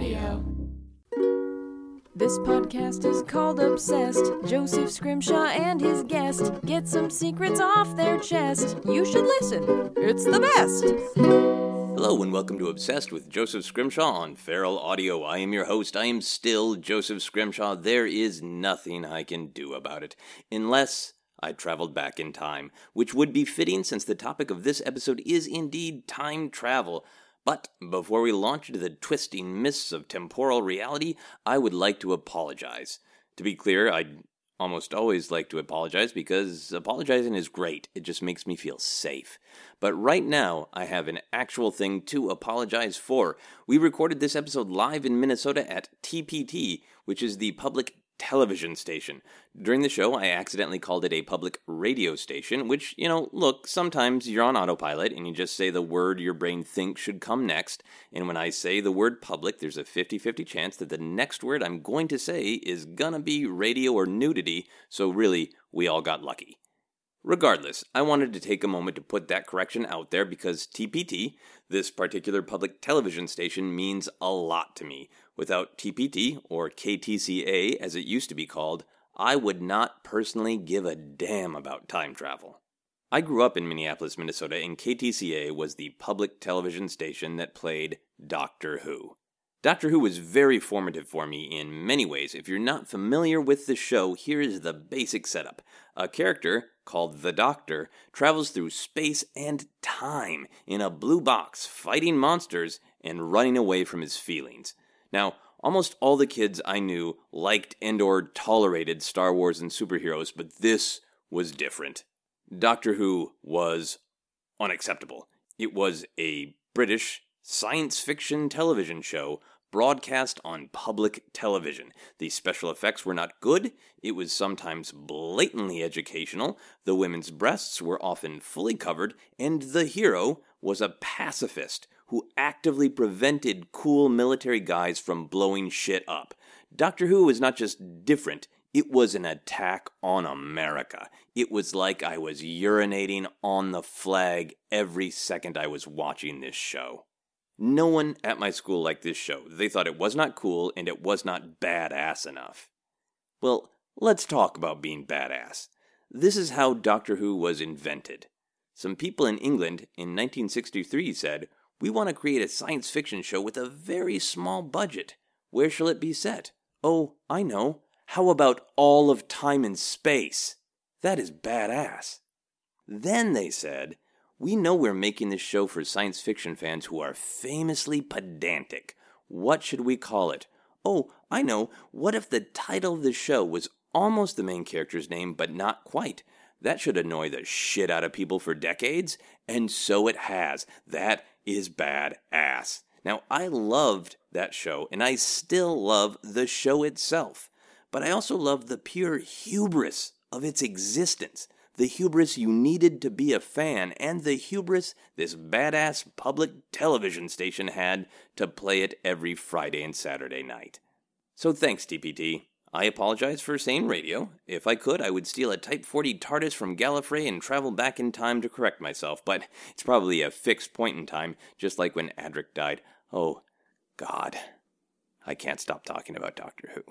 Audio. This podcast is called Obsessed. Joseph Scrimshaw and his guest get some secrets off their chest. You should listen, it's the best. Hello and welcome to Obsessed with Joseph Scrimshaw on Feral Audio. I am your host. I am still Joseph Scrimshaw. There is nothing I can do about it. Unless I traveled back in time, which would be fitting since the topic of this episode is indeed time travel. But before we launch into the twisting mists of temporal reality, I would like to apologize. To be clear, I'd almost always like to apologize because apologizing is great. It just makes me feel safe. But right now, I have an actual thing to apologize for. We recorded this episode live in Minnesota at TPT, which is the Public television station. During the show, I accidentally called it a public radio station, which, you know, look, sometimes you're on autopilot and you just say the word your brain thinks should come next. And when I say the word public, there's a 50 50 chance that the next word I'm going to say is gonna be radio or nudity, so really, we all got lucky. Regardless, I wanted to take a moment to put that correction out there because TPT, this particular public television station, means a lot to me. Without TPT, or KTCA as it used to be called, I would not personally give a damn about time travel. I grew up in Minneapolis, Minnesota, and KTCA was the public television station that played Doctor Who. Doctor Who was very formative for me in many ways. If you're not familiar with the show, here is the basic setup. A character, called the Doctor, travels through space and time in a blue box, fighting monsters and running away from his feelings. Now, almost all the kids I knew liked and or tolerated Star Wars and superheroes, but this was different. Doctor Who was unacceptable. It was a British science fiction television show broadcast on public television. The special effects were not good, it was sometimes blatantly educational, the women's breasts were often fully covered, and the hero was a pacifist who actively prevented cool military guys from blowing shit up. Doctor Who was not just different, it was an attack on America. It was like I was urinating on the flag every second I was watching this show. No one at my school liked this show. They thought it was not cool and it was not badass enough. Well, let's talk about being badass. This is how Doctor Who was invented. Some people in England in 1963 said, We want to create a science fiction show with a very small budget. Where shall it be set? Oh, I know. How about all of time and space? That is badass. Then they said, we know we're making this show for science fiction fans who are famously pedantic. What should we call it? Oh, I know. What if the title of the show was almost the main character's name, but not quite? That should annoy the shit out of people for decades, and so it has. That is bad ass. Now, I loved that show, and I still love the show itself, but I also love the pure hubris of its existence the hubris you needed to be a fan, and the hubris this badass public television station had to play it every Friday and Saturday night. So thanks, TPT. I apologize for saying radio. If I could, I would steal a Type 40 TARDIS from Gallifrey and travel back in time to correct myself, but it's probably a fixed point in time, just like when Adric died. Oh, God. I can't stop talking about Doctor Who.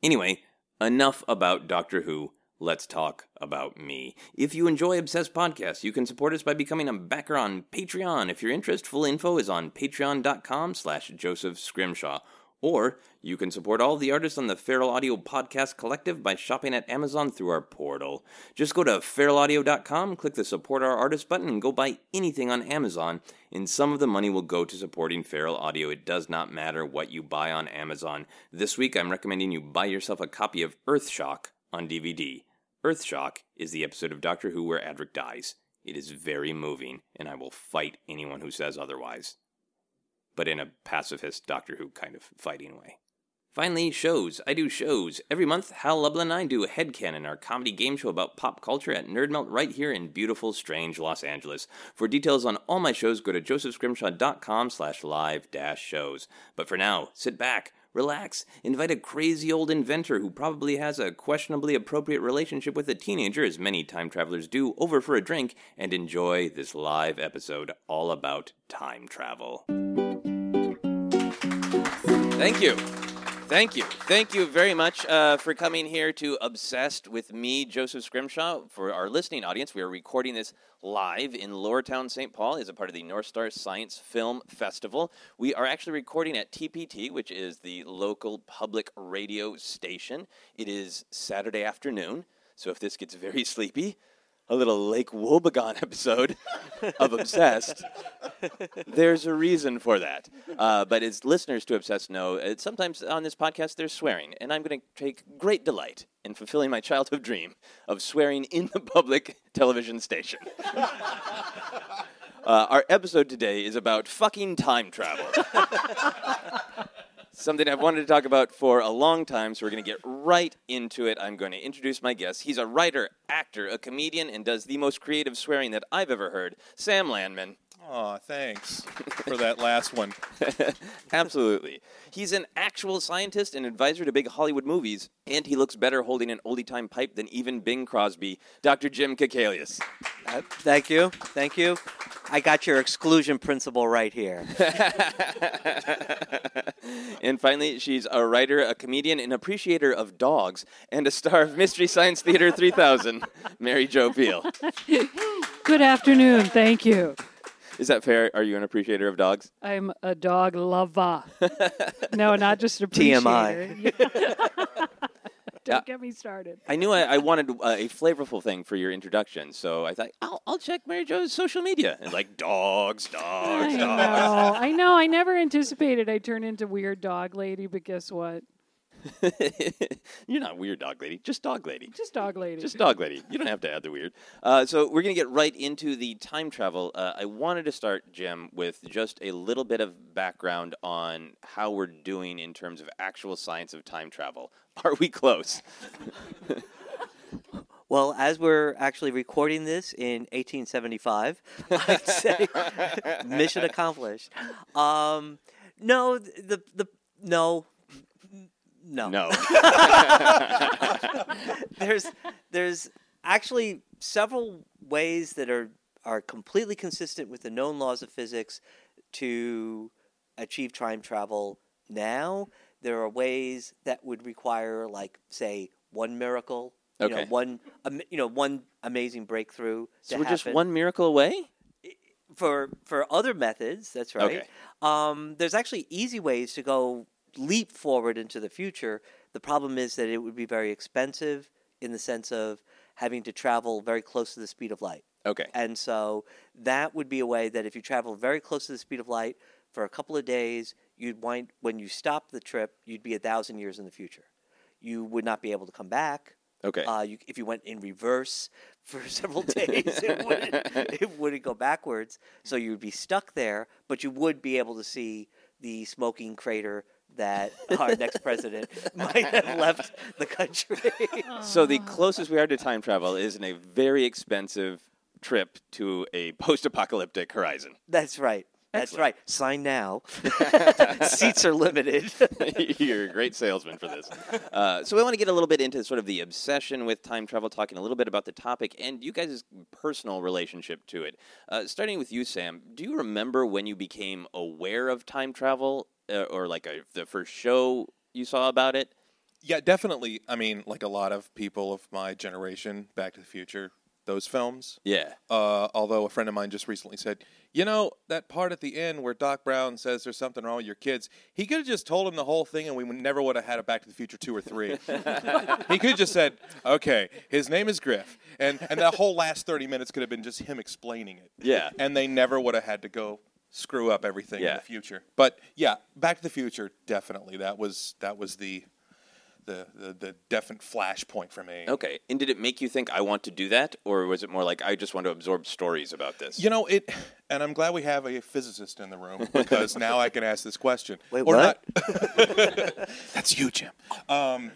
Anyway, enough about Doctor Who let's talk about me. If you enjoy Obsessed Podcasts, you can support us by becoming a backer on Patreon. If you're interested, full info is on patreon.com slash Joseph Scrimshaw. Or you can support all the artists on the Feral Audio Podcast Collective by shopping at Amazon through our portal. Just go to feralaudio.com, click the Support Our Artist button, and go buy anything on Amazon, and some of the money will go to supporting Feral Audio. It does not matter what you buy on Amazon. This week, I'm recommending you buy yourself a copy of Earthshock on DVD. Earthshock is the episode of Doctor Who where Adric dies. It is very moving, and I will fight anyone who says otherwise. But in a pacifist Doctor Who kind of fighting way. Finally, shows. I do shows. Every month, Hal Lublin and I do Headcanon, our comedy game show about pop culture at Nerdmelt right here in beautiful, strange Los Angeles. For details on all my shows, go to josephscrimshaw.com slash live dash shows. But for now, sit back, Relax. Invite a crazy old inventor who probably has a questionably appropriate relationship with a teenager, as many time travelers do, over for a drink, and enjoy this live episode all about time travel. Thank you. Thank you. Thank you very much uh, for coming here to Obsessed with me, Joseph Scrimshaw. For our listening audience, we are recording this live in Lowertown, St. Paul as a part of the North Star Science Film Festival. We are actually recording at TPT, which is the local public radio station. It is Saturday afternoon, so if this gets very sleepy, a little Lake Wobegon episode of Obsessed. there's a reason for that. Uh, but as listeners to Obsessed know, uh, sometimes on this podcast there's swearing, and I'm going to take great delight in fulfilling my childhood dream of swearing in the public television station. Uh, our episode today is about fucking time travel. Something I've wanted to talk about for a long time, so we're going to get right into it. I'm going to introduce my guest. He's a writer, actor, a comedian, and does the most creative swearing that I've ever heard. Sam Landman. Aw, thanks for that last one. Absolutely. He's an actual scientist and advisor to big Hollywood movies, and he looks better holding an oldie time pipe than even Bing Crosby. Dr. Jim Kakalios. Uh, thank you. Thank you. I got your exclusion principle right here. and finally, she's a writer, a comedian, an appreciator of dogs, and a star of Mystery Science Theater 3000, Mary Jo Pehl. Good afternoon. Thank you. Is that fair? Are you an appreciator of dogs? I'm a dog lover. no, not just appreciator. TMI. Don't get me started. I knew I, I wanted uh, a flavorful thing for your introduction, so I thought I'll, I'll check Mary Jo's social media and like dogs, dogs, I know. dogs. I know. I never anticipated I'd turn into weird dog lady, but guess what? You're not weird, dog lady. Just dog lady. Just dog lady. Just dog lady. You don't have to add the weird. Uh, so we're going to get right into the time travel. Uh, I wanted to start, Jim, with just a little bit of background on how we're doing in terms of actual science of time travel. Are we close? Well, as we're actually recording this in 1875, I'd say mission accomplished. Um, no, the the no, no, No. there's there's actually several ways that are are completely consistent with the known laws of physics to achieve time travel now there are ways that would require like say one miracle you know Okay. one am- you know one amazing breakthrough so we're just one miracle away? for for other methods that's right Okay. um, there's actually easy ways to go leap forward into the future the problem is that it would be very expensive in the sense of having to travel very close to the speed of light Okay. and so that would be a way that if you travel very close to the speed of light for a couple of days you'd wind when you stop the trip you'd be a thousand years in the future you would not be able to come back Okay. uh, you, if you went in reverse for several days, it wouldn't, it wouldn't go backwards. So you would be stuck there, but you would be able to see the smoking crater that our next president might have left the country. so the closest we are to time travel is in a very expensive trip to a post-apocalyptic horizon. That's right. That's Excellent. right. Sign now. Seats are limited. You're a great salesman for this. Uh, so, we want to get a little bit into sort of the obsession with time travel, talking a little bit about the topic and you guys' personal relationship to it. Uh, starting with you, Sam, do you remember when you became aware of time travel uh, or like a, the first show you saw about it? Yeah, definitely. I mean, like a lot of people of my generation, Back to the Future, those films. Yeah. Uh, although a friend of mine just recently said, you know, that part at the end where Doc Brown says there's something wrong with your kids, he could have just told him the whole thing and we never would have had a Back to the Future 2 or 3. he could have just said, okay, his name is Griff. And, and that whole last 30 minutes could have been just him explaining it. Yeah. And they never would have had to go screw up everything in the future. But yeah, Back to the Future, definitely. That was, that was the, the, the, the definite flashpoint for me. Okay. And did it make you think I want to do that? Or was it more like I just want to absorb stories about this? You know it, and I'm glad we have a physicist in the room because now I can ask this question. Wait, Or what? not- That's you, Jim. Um,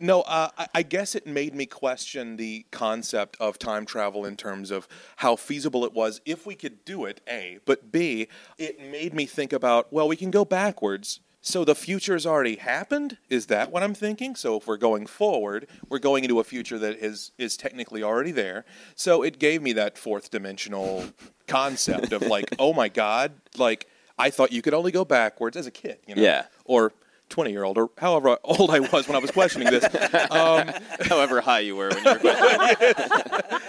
no, uh, I, guess it made me question the concept of time travel in terms of how feasible it was if we could do it. A, but B, it made me think about well, we can go backwards. So the future's already happened. Is that what I'm thinking? So if we're going forward, we're going into a future that is is technically already there. So it gave me that fourth dimensional concept of like, oh my god, like I thought you could only go backwards as a kid, you know, Yeah. or 20 year old or however old I was when I was questioning this. Um, However high you were when you were questioning.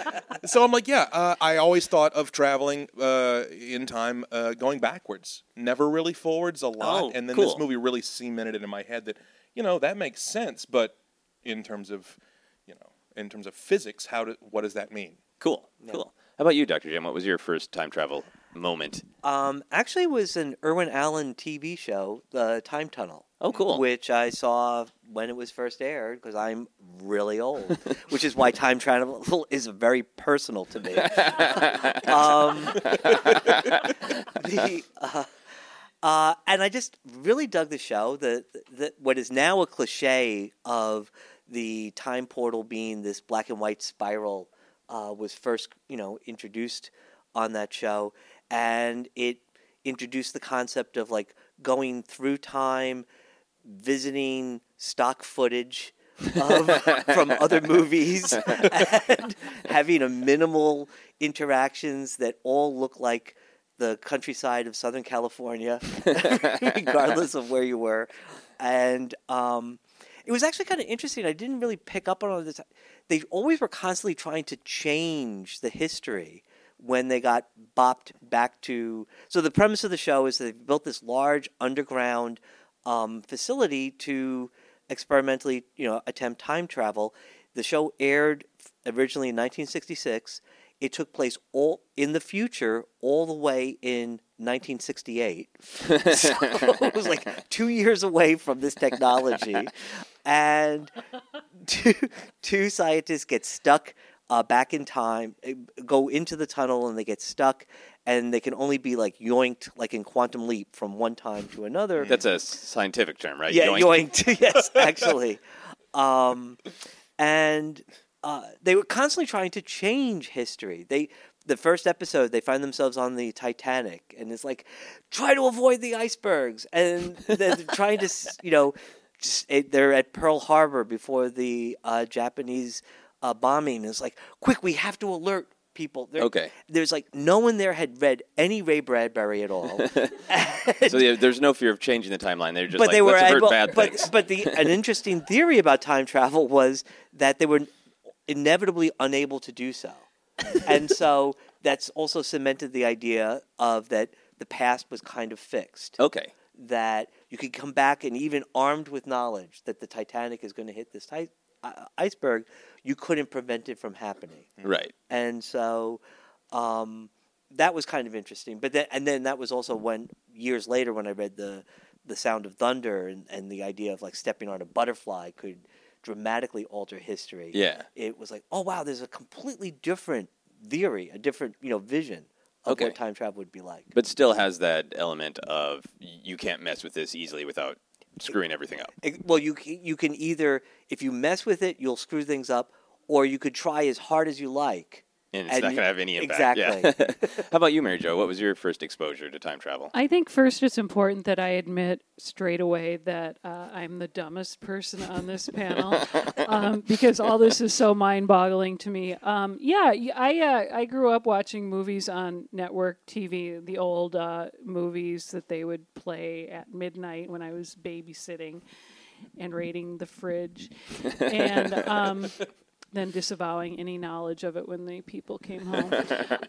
so I'm like, yeah, uh, I always thought of traveling uh, in time uh, going backwards, never really forwards a lot. Oh, and then cool. this movie really cemented it in my head that, you know, that makes sense. But in terms of, you know, in terms of physics, how do, what does that mean? Cool, cool. How about you, Dr. Jim? What was your first time travel moment? Um, actually, it was an Irwin Allen TV show, The Time Tunnel. Oh, cool. Which I saw when it was first aired because I'm really old, which is why time travel is very personal to me. um, the, uh, uh, and I just really dug the show. The, the what is now a cliche of the time portal being this black and white spiral uh, was first, you know, introduced on that show, and it introduced the concept of like going through time, visiting stock footage of, from other movies, and having a minimal interactions that all look like the countryside of Southern California, regardless of where you were, and um, it was actually kind of interesting. I didn't really pick up on this. They always were constantly trying to change the history when they got bopped back to. So the premise of the show is they built this large underground um, facility to experimentally, you know, attempt time travel. The show aired originally in 1966. It took place all in the future, all the way in 1968. so it was like two years away from this technology, and two two scientists get stuck uh, back in time, eh, go into the tunnel, and they get stuck, and they can only be like yoinked, like in Quantum Leap, from one time to another. That's a scientific term, right? Yeah, Yoink. yoinked. yes, actually. Um, and uh, they were constantly trying to change history. They the first episode they find themselves on the Titanic, and it's like try to avoid the icebergs, and they're trying to you know just, they're at Pearl Harbor before the uh, Japanese uh, bombing. It's like quick, we have to alert. People, There- Okay. There's like no one there had read any Ray Bradbury at all. So yeah, there's no fear of changing the timeline. They're just but like, they were avert able, bad but, things. but the an interesting theory about time travel was that they were inevitably unable to do so, and so that's also cemented the idea of that the past was kind of fixed. okay. That you could come back and even armed with knowledge that the Titanic is going to hit this ti- uh, iceberg, you couldn't prevent it from happening Right. and so um, that was kind of interesting. But then, and then that was also when years later when I read the the Sound of Thunder and, and the idea of like stepping on a butterfly could dramatically alter history. Yeah. it was like, oh wow, there's a completely different theory, a different you know vision of Okay. what time travel would be like. But still has that element of you can't mess with this easily without screwing everything up. Well, you you can either if you mess with it, you'll screw things up, or you could try as hard as you like. And it's And not going to have any impact. exactly. Yeah. How about you, Mary Jo? What was your first exposure to time travel? I think first it's important that I admit straight away that uh, I'm the dumbest person on this panel um, because all this is so mind-boggling to me. Um, yeah, y- I uh, I grew up watching movies on network TV, the old uh, movies that they would play at midnight when I was babysitting and raiding the fridge, and. Um, then disavowing any knowledge of it when the people came home.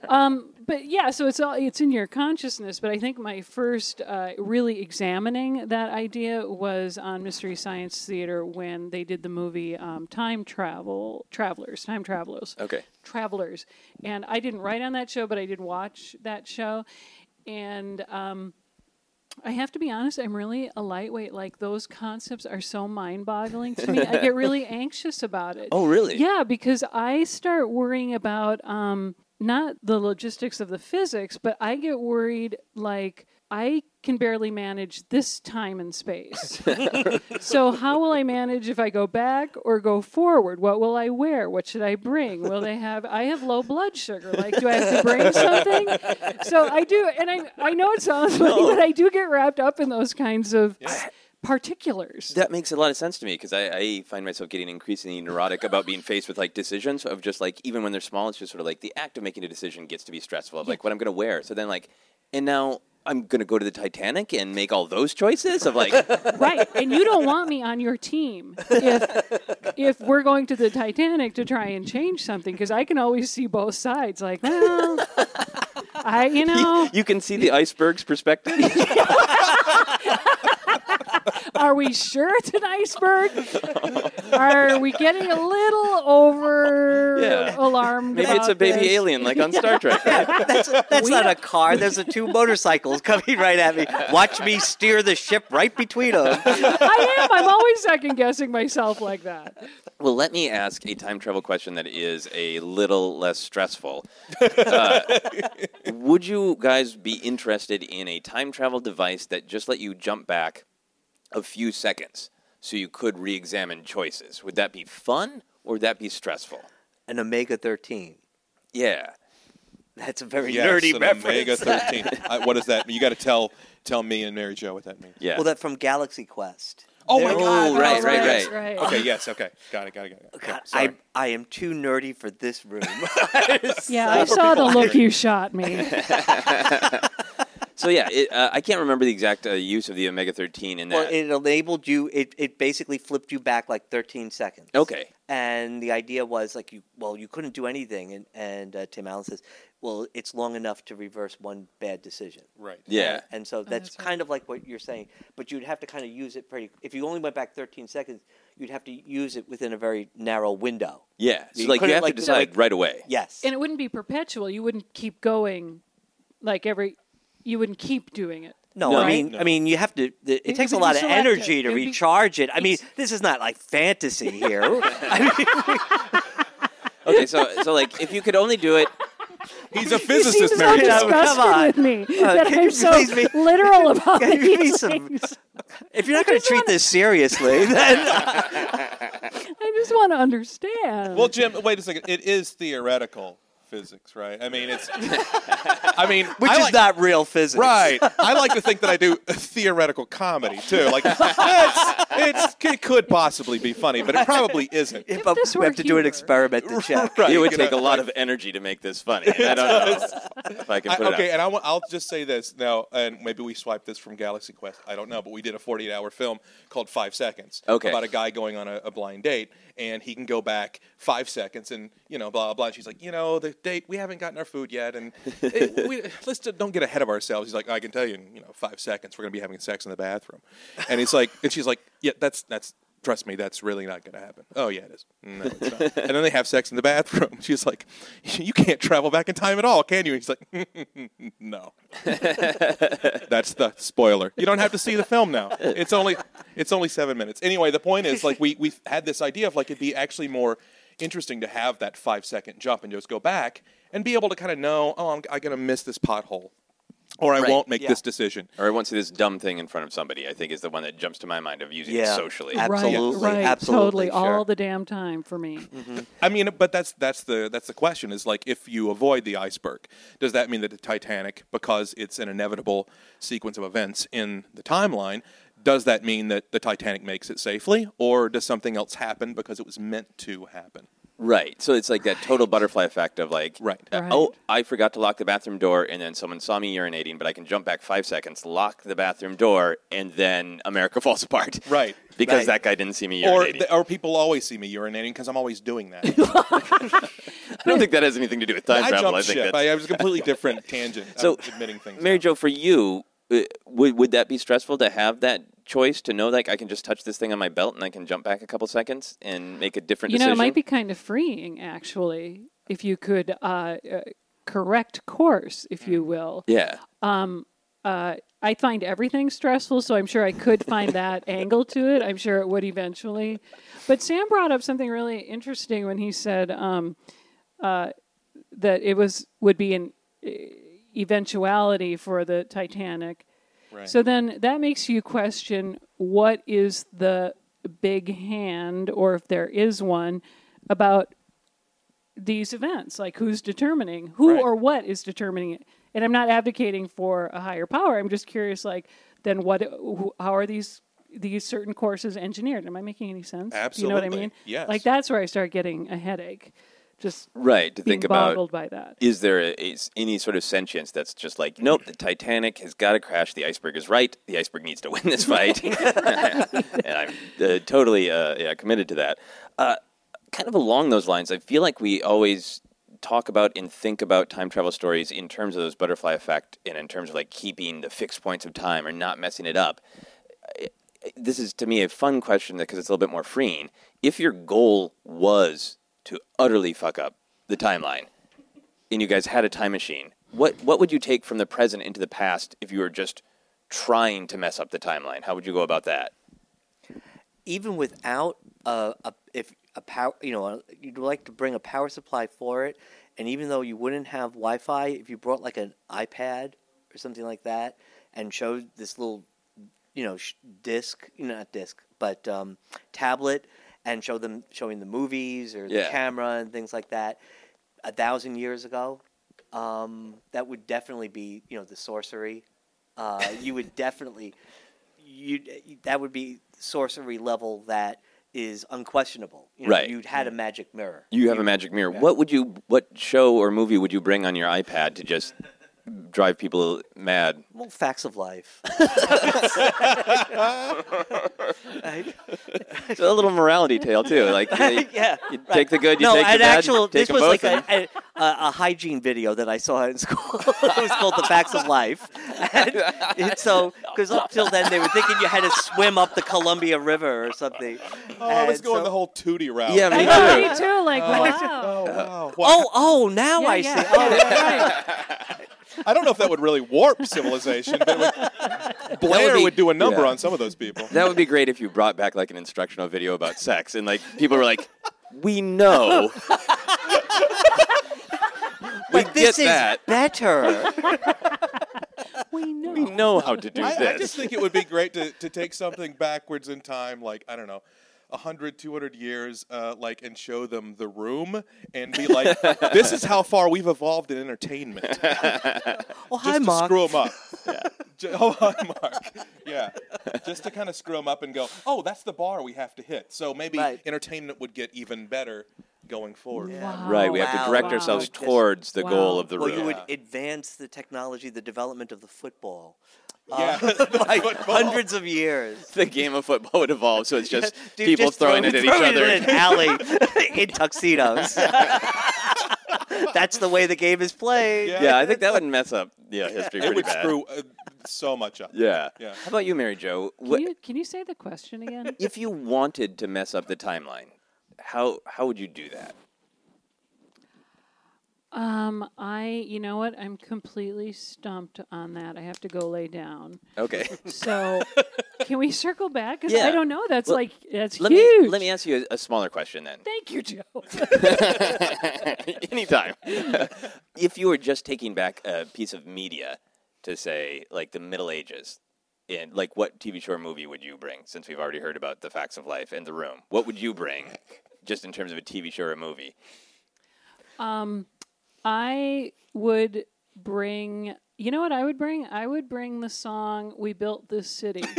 um, but yeah, so it's all it's in your consciousness. But I think my first uh, really examining that idea was on Mystery Science Theater when they did the movie um, Time Travel Travelers, Time Travelers Okay. travelers and i didn't write on that show but i did watch that show and um, i have to be honest i'm really a lightweight like those concepts are so mind-boggling to me i get really anxious about it Oh, really? yeah because i start worrying about um, not the logistics of the physics but i get worried like i can barely manage this time and space so how will I manage if I go back or go forward? What will I wear? What should I bring? Will they have? I have low blood sugar. Like, do I have to bring something? So I do, and I I know it sounds funny, but I do get wrapped up in those kinds of particulars. That makes a lot of sense to me because I, I find myself getting increasingly neurotic about being faced with like decisions of just like even when they're small, it's just sort of like the act of making a decision gets to be stressful of like what I'm going to wear. So then like, and now I'm going to go to the Titanic and make all those choices of like, right, and you don't want me on your team if if we're going to the Titanic to try and change something because I can always see both sides. Like, well, I you know, you can see the iceberg's perspective. are we sure it's an iceberg? Are we getting a little over Yeah. alarmed? Maybe it's a baby this? alien like on Star Trek. right? That's not a car. There's a two motorcycles coming right at me. Watch me steer the ship right between them. I am. I'm always second guessing myself like that. Well, let me ask a time travel question that is a little less stressful. Uh, would you guys be interested in a time travel device that just let you jump back a few seconds so you could re examine choices? Would that be fun or would that be stressful? An Omega 13. Yeah. That's a very Yes, nerdy an reference. Omega 13. I, what does that mean? You got to tell tell me and Mary Jo what that means. Yeah. Well, that from Galaxy Quest. Oh my God! Oh, right, right, Right, right. right. Okay, yes, okay, got it, got it, got it. Okay, God, sorry. I, I am too nerdy for this room. Yeah, I saw the look you shot me. So, yeah, it, uh, I can't remember the exact uh, use of the Omega 13 in that. well, it enabled you. It, it basically flipped you back like 13 seconds. okay. And the idea was like you. Well, you couldn't do anything, and and uh, Tim Allen says, well, it's long enough to reverse one bad decision. right. Yeah. And, and so that's, that's right. kind of like what you're saying, but you'd have to kind of use it pretty. If you only went back 13 seconds, you'd have to use it within a very narrow window. Yeah. So, You like, you couldn't, have to decide like- right away. Yes. And it wouldn't be perpetual. You wouldn't keep going like every you wouldn't keep doing it. No, No. I mean, No. I mean, you have to. It It takes a lot of energy to It would be- recharge it. I mean, this is not like fantasy here. I mean, Okay, so, so like, if you could only do it He's a You seem physicist, so Mary Jo. Jo, come on. with me Uh, that I'm so please be- literal about Can you give me these some- things. if you're not going to treat this seriously, then I just want to understand. Well, Jim, wait a second. It is theoretical physics, right? I mean, it's. I mean, which I is like- not real physics, Right. I like to think that I do theoretical comedy too. Like it's, it's it could possibly be funny, but it probably isn't. If, this we have to do an experiment to check. Right. it would you take a lot like- of energy to make this funny. and I don't know if I can I, put okay, it out. and I want, I'll just say this now, and maybe we swipe this from Galaxy Quest. I don't know, but we did a 48 hour film called Five Seconds. Okay. About a guy going on a, a blind date, and he can go back five seconds, and you know, blah blah blah. And she's like, you know, the date we haven't gotten our food yet, and it, we, let's don't get ahead of ourselves. He's like, I can tell you, in you know, five seconds we're gonna be having sex in the bathroom, and he's like, and she's like, yeah, that's that's. Trust me, that's really not going to happen. Oh yeah, it is. No, it's not. and then they have sex in the bathroom. She's like, "You can't travel back in time at all, can you?" And he's like, "No." That's the spoiler. You don't have to see the film now. It's only it's only seven minutes. Anyway, the point is like we we had this idea of like it'd be actually more interesting to have that five second jump and just go back and be able to kind of know oh I'm, I'm going to miss this pothole or I Right. won't make Yeah. this decision. Or I won't see this dumb thing in front of somebody. I think is the one that jumps to my mind of using it socially. Absolutely, right, right, absolutely, totally, sure. all the damn time for me. Mm-hmm. I mean, but that's that's the that's the question is like if you avoid the iceberg, does that mean that the Titanic, because it's an inevitable sequence of events in the timeline, does that mean that the Titanic makes it safely, or does something else happen because it was meant to happen? Right. So it's like that total butterfly effect of like, Right. uh, Right. oh, I forgot to lock the bathroom door, and then someone saw me urinating, but I can jump back five seconds, lock the bathroom door, and then America falls apart. Right. Because Right. that guy didn't see me Or urinating. th- or people always see me urinating because I'm always doing that. I don't think that has anything to do with time I travel. I think ship. that's. I, I was a completely different tangent. So, I'm admitting things. Mary now. Jo, for you, uh, would would that be stressful to have that choice to know like I can just touch this thing on my belt and I can jump back a couple seconds and make a different You know, it might be kind of freeing, actually, if you could uh, uh, correct course, if you will. Yeah. Um, Uh, I find everything stressful, so I'm sure I could find that angle to it. I'm sure it would eventually. But Sam brought up something really interesting when he said um, uh, that it was would be an eventuality for the Titanic. Right. So then that makes you question what is the big hand, or if there is one, about these events. Like who's determining who Right. or what is determining it. And I'm not advocating for a higher power. I'm just curious, like, then what? who- How are these these certain courses engineered? Am I making any sense? Do you know what I mean? Yes. Like that's where I start getting a headache just Right. To think about by that. is there a, is any sort of sentience that's just like, nope, the Titanic has got to crash. The iceberg is right. The iceberg needs to win this fight. and I'm uh, totally uh, yeah, committed to that. Uh, kind of along those lines, I feel like we always talk about and think about time travel stories in terms of those butterfly effect and in terms of like keeping the fixed points of time or not messing it up. This is to me a fun question because it's a little bit more freeing. If your goal was to utterly fuck up the timeline, and you guys had a time machine, what what would you take from the present into the past if you were just trying to mess up the timeline? How would you go about that? even without a, a if a power, you know, a, you'd like to bring a power supply for it, and even though you wouldn't have Wi-Fi, if you brought like an iPad or something like that and showed this little, you know, sh- disc, not disc, but um, tablet, and show them showing the movies or the Yeah. camera and things like that, a thousand years ago, um, that would definitely be, you know, the sorcery. Uh, you would definitely you that would be sorcery level that is unquestionable. You know, Right. You'd had a magic mirror. You have a magic mirror. What would you what show or movie would you bring on your iPad to just drive people mad? Well, facts of life. Right? A little morality tale too. Like you, yeah. you right. take the good, you no, take the bad. No, an actual. take this was like a, a, a, a hygiene video that I saw in school. it was called "The Facts of Life," and, and so because up till then they were thinking you had to swim up the Columbia River or something. Oh, I was And going so- the whole Tootie route. Yeah, me too. me oh, too. Like, wow. Oh, wow. Oh, oh! Now Yeah, I yeah. see. Oh, oh right. I don't know if that would really warp civilization, but would, Blair be- would, do a number yeah. on some of those people. That would be great if you brought back like an instructional video about sex and like people were like, "We know, we but get this is that. better. we know. We know how to do I, I just think it would be great to, to take something backwards in time, like, I don't know, 100, 200 years, uh, like, and show them the room and be like, this is how far we've evolved in entertainment. Just hi, to Mark. screw them up. Ju- oh, hi, Mark. Yeah. Just to kind of screw them up and go, oh, that's the bar we have to hit. So maybe Right. entertainment would get even better going forward. Wow. right, we have Wow, to direct wow. ourselves Yes. towards the goal of the Well, room. you would advance the technology, the development of the football. Yeah. by football. hundreds of years. the game of football would evolve, so it's just Dude, people just throwing throw- it at throw each other. in an alley in tuxedos. That's the way the game is played. Yeah. yeah, I think that would mess up yeah history It pretty would bad. screw uh, so much up. Yeah. Yeah. How about you, Mary Jo? Can What, you, can you say the question again? if you wanted to mess up the timeline, how how would you do that? Um, I, you know what? I'm completely stumped on that. I have to go lay down. Okay. So, can we circle back? Because Yeah. I don't know. That's Well, like that's Let huge. me let me ask you a, a smaller question then. Thank you, Joe. Anytime. if you were just taking back a piece of media to say like the Middle Ages, and like what TV show or movie would you bring? Since we've already heard about the facts of life and the room, what would you bring, just in terms of a TV show or a movie? Um, I would bring. You know what I would bring? I would bring the song "We Built This City."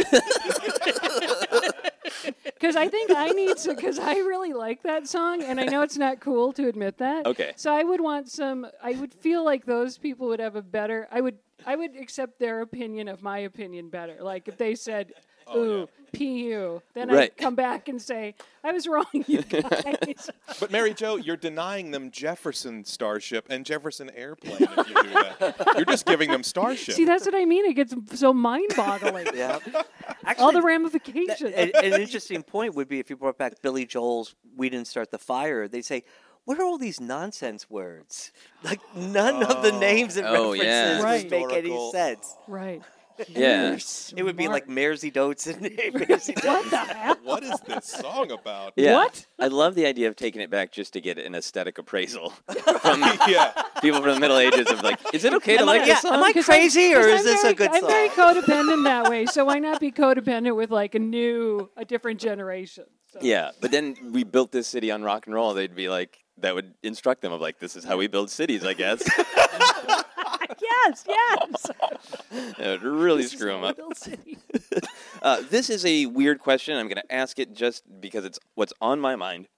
Because I think I need to. Because I really like that song, and I know it's not cool to admit that. Okay. So I would want some. I would feel like those people would have a better. I would. I would accept their opinion of my opinion better. Like if they said, Oh, "Ooh, pu," then Right. I'd come back and say, "I was wrong, you guys." But Mary Jo, you're denying them Jefferson Starship and Jefferson Airplane if you do that. You're just giving them Starship. See, that's what I mean. It gets so mind-boggling. Yeah. All Actually, the that- ramifications. an, an interesting point would be if you brought back Billy Joel's "We Didn't Start the Fire." They'd say, "What are all these nonsense words? Like none of the oh. names and Oh, references yeah. Right. make any sense." right. Yeah. It would be like Smart. Mairzy Doats and Mairzy Doats. What the hell? what is this song about? Yeah. What? I love the idea of taking it back just to get an aesthetic appraisal from yeah. people from the Middle Ages of like, is it okay to Am I- like yeah, this song? am I crazy, or is I'm this very, a good thing? I'm song? very codependent that way, so why not be codependent with like a new, a different generation? So. Yeah, but then we built this city on rock and roll. They'd be like, that would instruct them of like, this is how we build cities, I guess. Yes, yes. it would really This is screw them up. Little City. Uh, this is a weird question. I'm going to ask it just because it's what's on my mind.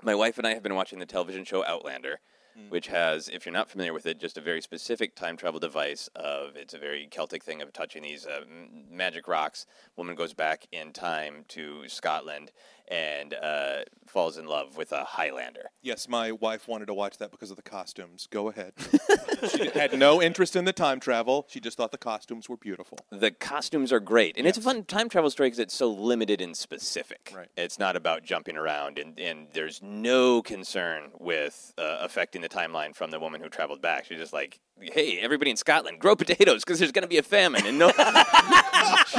my wife and I have been watching the television show Outlander, which has, if you're not familiar with it, just a very specific time travel device. Of it's a very Celtic thing of touching these uh, m- magic rocks. Woman goes back in time to Scotland and uh, falls in love with a Highlander. Yes, my wife wanted to watch that because of the costumes. Go ahead. she had no interest in the time travel. She just thought the costumes were beautiful. The costumes are great, and it's a fun time travel story because it's so limited and specific. Right. It's not about jumping around, and, and there's no concern with uh, affecting the timeline from the woman who traveled back. She's just like, "Hey, everybody in Scotland, grow potatoes because there's going to be a famine," and no,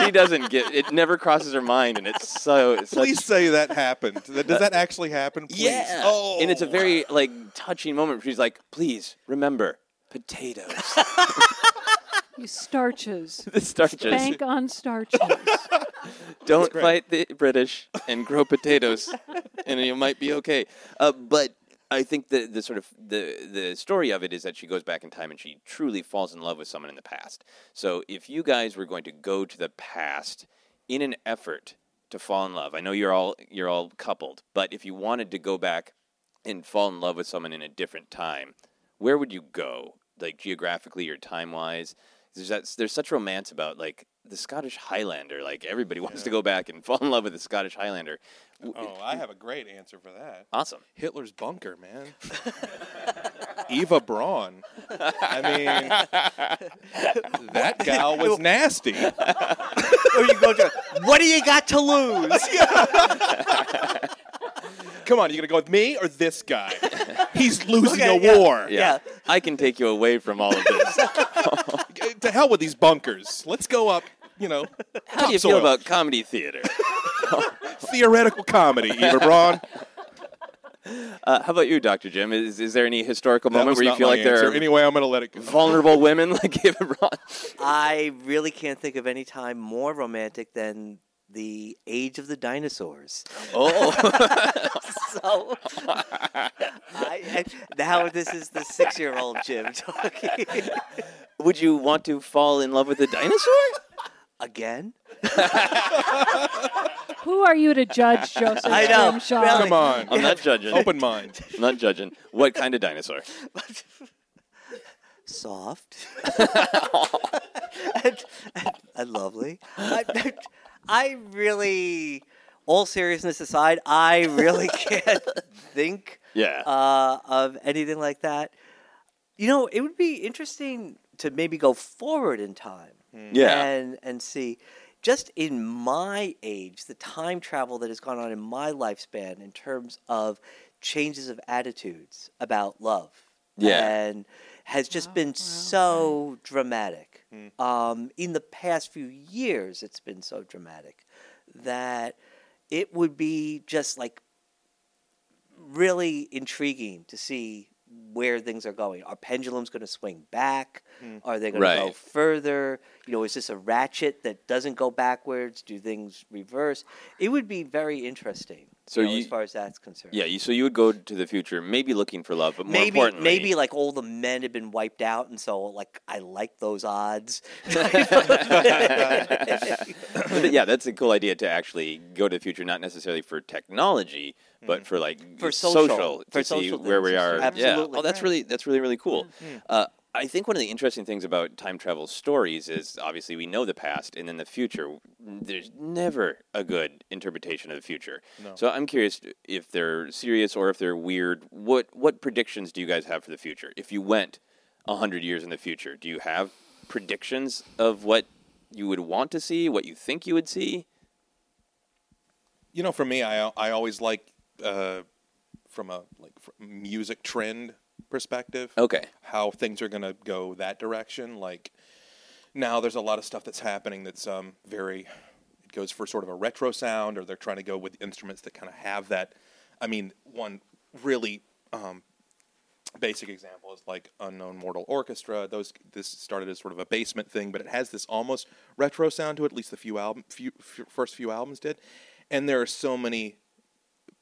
she doesn't get it. Never crosses her mind, and it's so. It's such- Please say that happened. Does that actually happen? Please. yeah. Oh. and it's a very like touching moment. Where she's like, "Please remember." Potatoes, You starches. the starches. Bank on starches. Don't fight the British and grow potatoes, and you might be okay. Uh, but I think the the sort of the the story of it is that she goes back in time and she truly falls in love with someone in the past. So if you guys were going to go to the past in an effort to fall in love, I know you're all you're all coupled, but if you wanted to go back and fall in love with someone in a different time, where would you go? Like geographically or time wise? There's that, there's such romance about like the Scottish Highlander. Like everybody wants to go back and fall in love with the Scottish Highlander. Oh, I have a great answer for that. Awesome. Hitler's bunker, man. Eva Braun. I mean, that gal was nasty. or oh, you go to, what do you got to lose? Come on, you gonna go with me or this guy? He's losing Okay, a yeah. war. Yeah. I can take you away from all of this. To hell with these bunkers. Let's go up. You know, How do you topsoil. feel about comedy theater? theoretical comedy? Eva Braun. Uh, how about you, Dr. Jim? Is, is there any historical That moment was where you not feel my like there answer. are Anyway, I'm gonna let it go. vulnerable women like Eva Braun? I really can't think of any time more romantic than the age of the dinosaurs. Oh, So I, I, now this is the six-year-old Jim talking would you want to fall in love with a dinosaur? again. Who are you to judge, Joseph I know, Scrimshaw? really. Come on, I'm not judging. open mind. I'm not judging. What kind of dinosaur? Soft and, and, and lovely. I, I really, all seriousness aside, I really can't think Yeah. uh, of anything like that. You know, it would be interesting to maybe go forward in time yeah. and and see just in my age the time travel that has gone on in my lifespan in terms of changes of attitudes about love Yeah. and has just been so dramatic um, in the past few years it's been so dramatic that it would be just like really intriguing to see where things are going. Are pendulums going to swing back? Are they going to go further? You know, is this a ratchet that doesn't go backwards? Do things reverse? It would be very interesting. So you know, you- as far as that's concerned. Yeah, you, so you would go to the future, maybe looking for love, but more Maybe, importantly, maybe like all the men had been wiped out, and so like I like those odds. But yeah, that's a cool idea to actually go to the future, not necessarily for technology, but for like Mm-hmm. For social- to for see social where we things. are. Yeah. Absolutely. Oh, that's Right. really that's really really cool. Uh, I think one of the interesting things about time travel stories is obviously we know the past and then the future. There's never a good interpretation of the future. So I'm curious if they're serious or if they're weird. What what predictions do you guys have for the future? If you went hundred years in the future, do you have predictions of what you would want to see, what you think you would see? You know, for me, I I always like uh, from a like music trend perspective. Okay. how things are going to go that direction. Like now, there's a lot of stuff that's happening that's um, very. It goes for sort of a retro sound, or they're trying to go with instruments that kind of have that. I mean, one really um, basic example is like Unknown Mortal Orchestra. Those this started as sort of a basement thing, but it has this almost retro sound to it. At least the few album, few, f- first few albums did, and there are so many.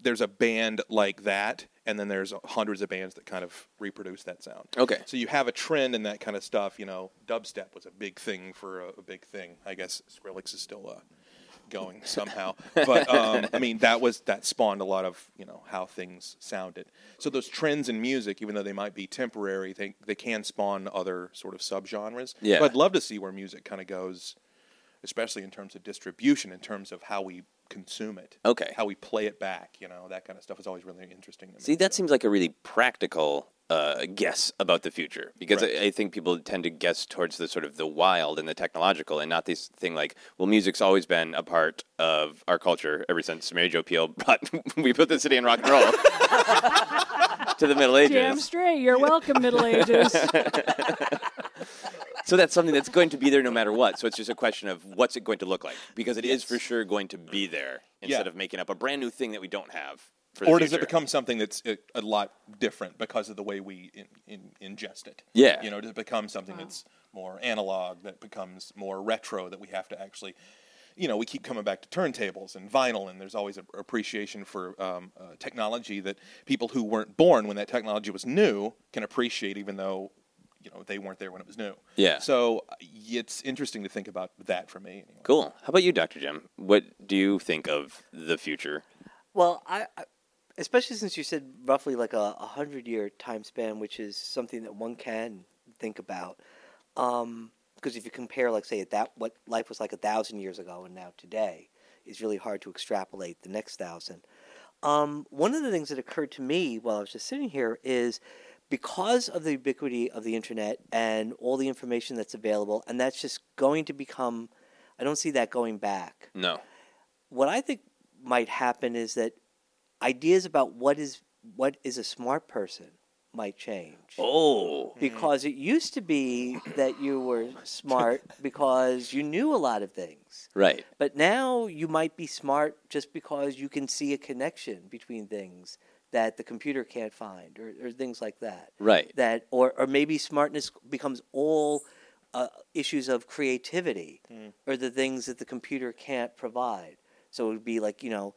There's a band like that, and then there's hundreds of bands that kind of reproduce that sound. Okay. So you have a trend in that kind of stuff. You know, dubstep was a big thing for a, a big thing. I guess Skrillex is still uh, going somehow. but um, I mean, that was that spawned a lot of you know how things sounded. So those trends in music, even though they might be temporary, they they can spawn other sort of subgenres. Yeah. So I'd love to see where music kind of goes, especially in terms of distribution, in terms of how we consume it. Okay. How we play it back. You know, that kind of stuff is always really interesting to me. See, that So- seems like a really practical uh, guess about the future because Right. I, I think people tend to guess towards the sort of the wild and the technological, and not this thing like, well, music's always been a part of our culture ever since Mary Jo Pehl brought we put the city in rock and roll to the Middle Ages. Damn straight. You're welcome, Middle Ages. So that's something that's going to be there no matter what. So it's just a question of what's it going to look like because it is for sure going to be there instead Yeah. of making up a brand new thing that we don't have. For the or does it become something that's a, a lot different because of the way we in, in, ingest it? Yeah. You know, does it become something that's more analog, that becomes more retro, that we have to actually, you know, we keep coming back to turntables and vinyl, and there's always an appreciation for um, uh, technology that people who weren't born when that technology was new can appreciate, even though, you know, they weren't there when it was new. Yeah. So uh, it's interesting to think about that for me. Anyway. Cool. How about you, Dr. Jim? What do you think of the future? Well, I, I especially since you said roughly like a, a hundred year time span, which is something that one can think about. Um, because if you compare, like, say, that what life was like a thousand years ago and now today, it's really hard to extrapolate the next thousand. Um, one of the things that occurred to me while I was just sitting here is because of the ubiquity of the internet and all the information that's available, and that's just going to become, I don't see that going back No. what I think might happen is that ideas about what is what is a smart person might change. Oh. Mm-hmm. Because it used to be that you were smart because you knew a lot of things. Right. But now you might be smart just because you can see a connection between things that the computer can't find or, or things like that. Right. That or, or maybe smartness becomes all uh, issues of creativity or the things that the computer can't provide. So it would be like, you know,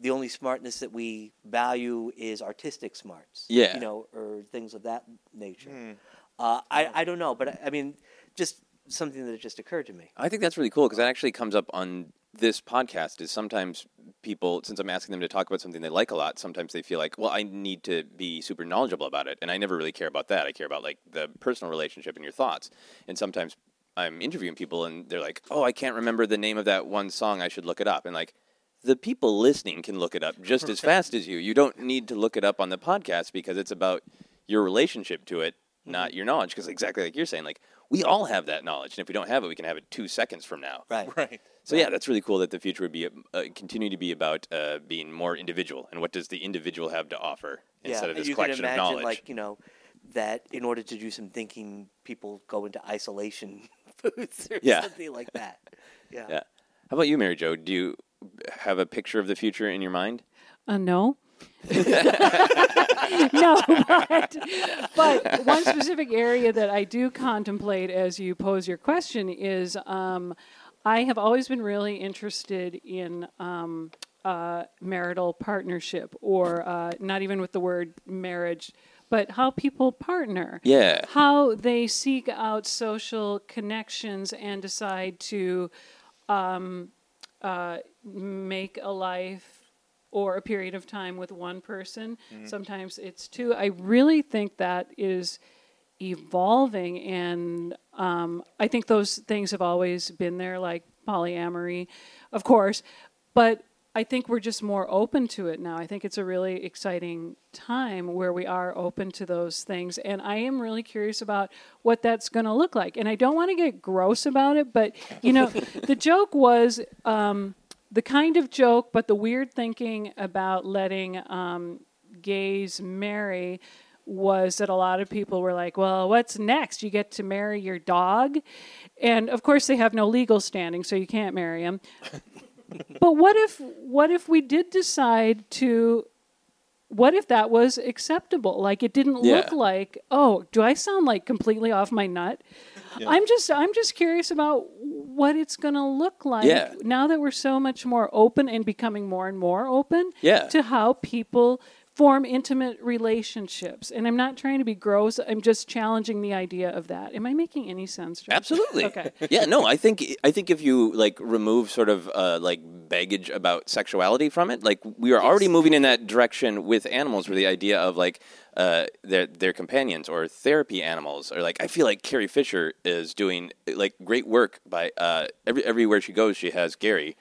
the only smartness that we value is artistic smarts. Yeah. You know, or things of that nature. Uh, I, I don't know, but I, I mean, just something that just occurred to me. I think that's really cool because that actually comes up on this podcast. Is sometimes people, since I'm asking them to talk about something they like a lot, sometimes they feel like, well, I need to be super knowledgeable about it, and I never really care about that. I care about like the personal relationship and your thoughts. And sometimes I'm interviewing people, and they're like, oh, I can't remember the name of that one song. I should look it up. And like. The people listening can look it up just as fast as you. You don't need to look it up on the podcast because it's about your relationship to it, not mm-hmm. your knowledge. Because exactly like you're saying, like we all have that knowledge, and if we don't have it, we can have it two seconds from now. Right. Right. So yeah, that's really cool that the future would be uh, continue to be about uh, being more individual and what does the individual have to offer instead of this you can collection of knowledge. like you know, that in order to do some thinking, people go into isolation booths or Yeah. something like that. Yeah. yeah. How about you, Mary Jo? Do you have a picture of the future in your mind? Uh, no. no, but, but one specific area that I do contemplate as you pose your question is um, I have always been really interested in um, uh, marital partnership, or uh, not even with the word marriage, but how people partner Yeah. how they seek out social connections and decide to um, uh, make a life or a period of time with one person. Sometimes it's two. I really think that is evolving, and um, I think those things have always been there, like polyamory, of course, but I think we're just more open to it now. I think it's a really exciting time where we are open to those things. And I am really curious about what that's going to look like. And I don't want to get gross about it, but, you know, the joke was um, the kind of joke, but the weird thinking about letting um, gays marry was that a lot of people were like, well, what's next? You get to marry your dog? And of course, they have no legal standing, so you can't marry him but what if what if we did decide to what if that was acceptable? Like it didn't look like oh do i sound like completely off my nut? I'm just i'm just curious about what it's going to look like Yeah. now that we're so much more open and becoming more and more open Yeah. to how people form intimate relationships and i'm not trying to be gross i'm just challenging the idea of that am i making any sense? Absolutely. Okay. Yeah. No, I think I think if you like remove sort of uh, like baggage about sexuality from it. Like we are already moving in that direction with animals, where the idea of like uh, their their companions or therapy animals, or like I feel like Carrie Fisher is doing like great work by uh, every everywhere she goes, she has Gary.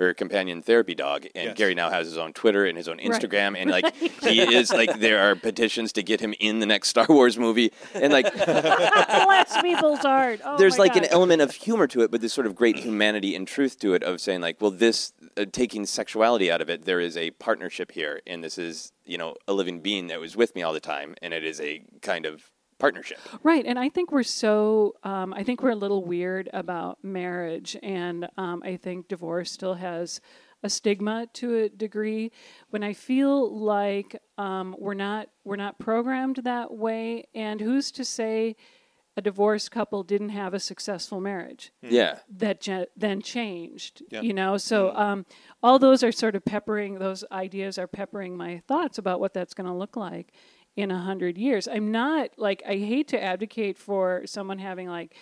Her companion therapy dog, and Yes. Gary now has his own Twitter and his own Instagram, and like he is like there are petitions to get him in the next Star Wars movie, and like Bless people's heart. Oh there's my like an element of humor to it, but this sort of great humanity and truth to it of saying like, well, this uh, taking sexuality out of it, there is a partnership here, and this is you know a living being that was with me all the time, and it is a kind of partnership. Right, and I think we're so. Um, I think we're a little weird about marriage, and um, I think divorce still has a stigma to a degree. When I feel like um, we're not we're not programmed that way, and who's to say a divorced couple didn't have a successful marriage? Yeah, that ge- then changed Yeah. you know so um, all those are sort of peppering those ideas are peppering my thoughts about what that's going to look like in a hundred years i'm not like i hate to advocate for someone having like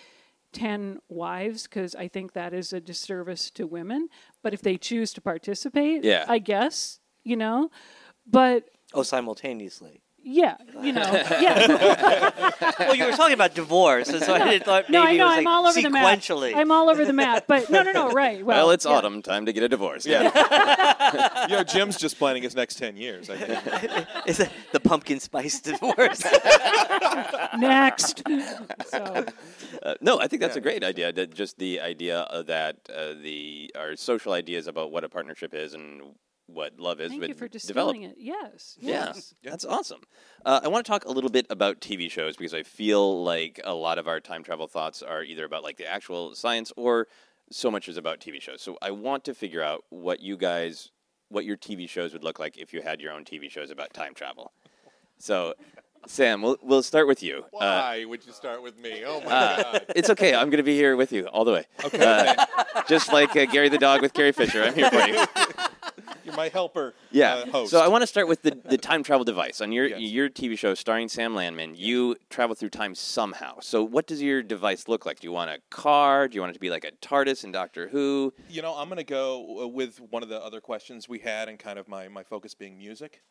10 wives because i think that is a disservice to women but if they choose to participate Yeah. i guess you know but Oh, simultaneously. Yeah you know yeah well, you were talking about divorce, and so I didn't thought no i maybe know it was i'm like all over the map sequentially. i'm all over the map but no no no right well, well, it's yeah. autumn, time to get a divorce. Yeah. you know, Jim's just planning his next 10 years, I think. Is it the pumpkin spice divorce? next so Uh, no, I think that's a great idea. That just the idea that uh, the our social ideas about what a partnership is and what love is Thank would you for develop. distilling it. Yes. Yeah, Yes. that's awesome. Uh, I want to talk a little bit about TV shows because I feel like a lot of our time travel thoughts are either about like the actual science or so much is about TV shows. So I want to figure out what you guys, what your TV shows would look like if you had your own TV shows about time travel. So, Sam, we'll we'll start with you. Uh, Why would you start with me? Oh, my uh, God. it's okay. I'm going to be here with you all the way. Okay. Uh, just like uh, Gary the dog with Carrie Fisher, I'm here for you. You're my helper Yeah. uh, host. So I want to start with the, the time travel device. On your Yes. your TV show starring Sam Landman, you travel through time somehow. So what does your device look like? Do you want a car? Do you want it to be like a TARDIS in Doctor Who? You know, I'm going to go uh, with one of the other questions we had, and kind of my, my focus being music.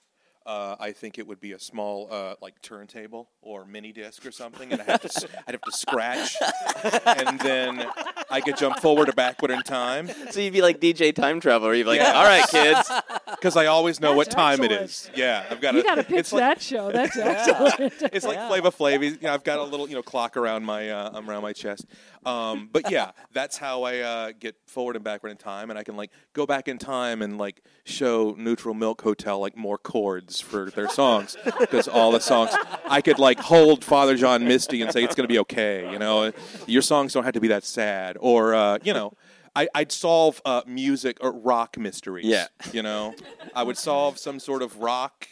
Uh, I think it would be a small, uh, like turntable or mini disc or something, and I have to, s- I'd have to scratch, and then I could jump forward or backward in time So you'd be like DJ Time Traveler. You'd be like, Yeah. all right, kids. because I always know what That's time it excellent. is. Yeah, I've got You got to pitch it's like, that show. That's excellent. It's like Flavor Flav. You know, I've got a little, you know, clock around my uh, around my chest. Um, but yeah, that's how I uh, get forward and backward in time, and I can like go back in time and like show Neutral Milk Hotel like more chords for their songs because all the songs I could like hold Father John Misty and say it's gonna be okay. You know, your songs don't have to be that sad, or uh, you know. I, I'd solve uh, music or rock mysteries. Yeah. you know, I would solve some sort of rock.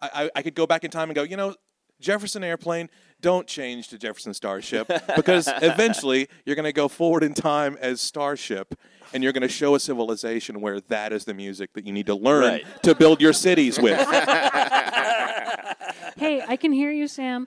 I, I, I could go back in time and go, you know, Jefferson Airplane, don't change to Jefferson Starship because eventually you're going to go forward in time as Starship and you're going to show a civilization where that is the music that you need to learn Right. to build your cities with. hey, I can hear you, Sam.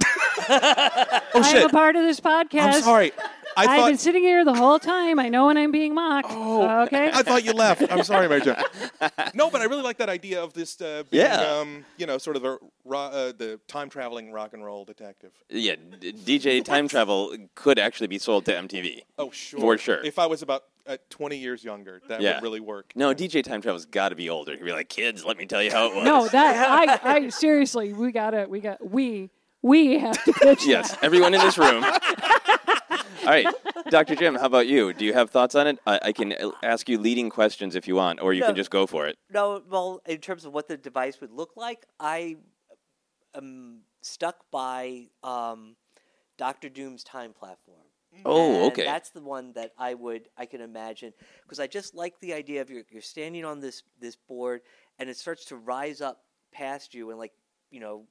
oh I'm a shit! part of this podcast. I'm sorry. I I've been sitting here the whole time. I know when I'm being mocked. Oh, okay. I thought you left. I'm sorry, Mary Jo. No, but I really like that idea of this uh, being, Yeah. um, you know, sort of a ro- uh, the time traveling rock and roll detective. Yeah, d- DJ Time Travel could actually be sold to MTV. Oh, sure. For sure. If I was about uh, 20 years younger, that Yeah. would really work. No, DJ Time Travel's got to be older. He'd be like, kids, let me tell you how it was. no, that I, I seriously, we gotta, we got, we, we have to pitch Yes, that. everyone in this room. All right, Dr. Jim, how about you? Do you have thoughts on it? I, I can uh, ask you leading questions if you want, or you No. can just go for it. No, well, in terms of what the device would look like, I am stuck by um, Doctor Doom's time platform. Oh, And okay. That's the one that I would I can imagine because I just like the idea of you're you're standing on this this board and it starts to rise up past you and like you know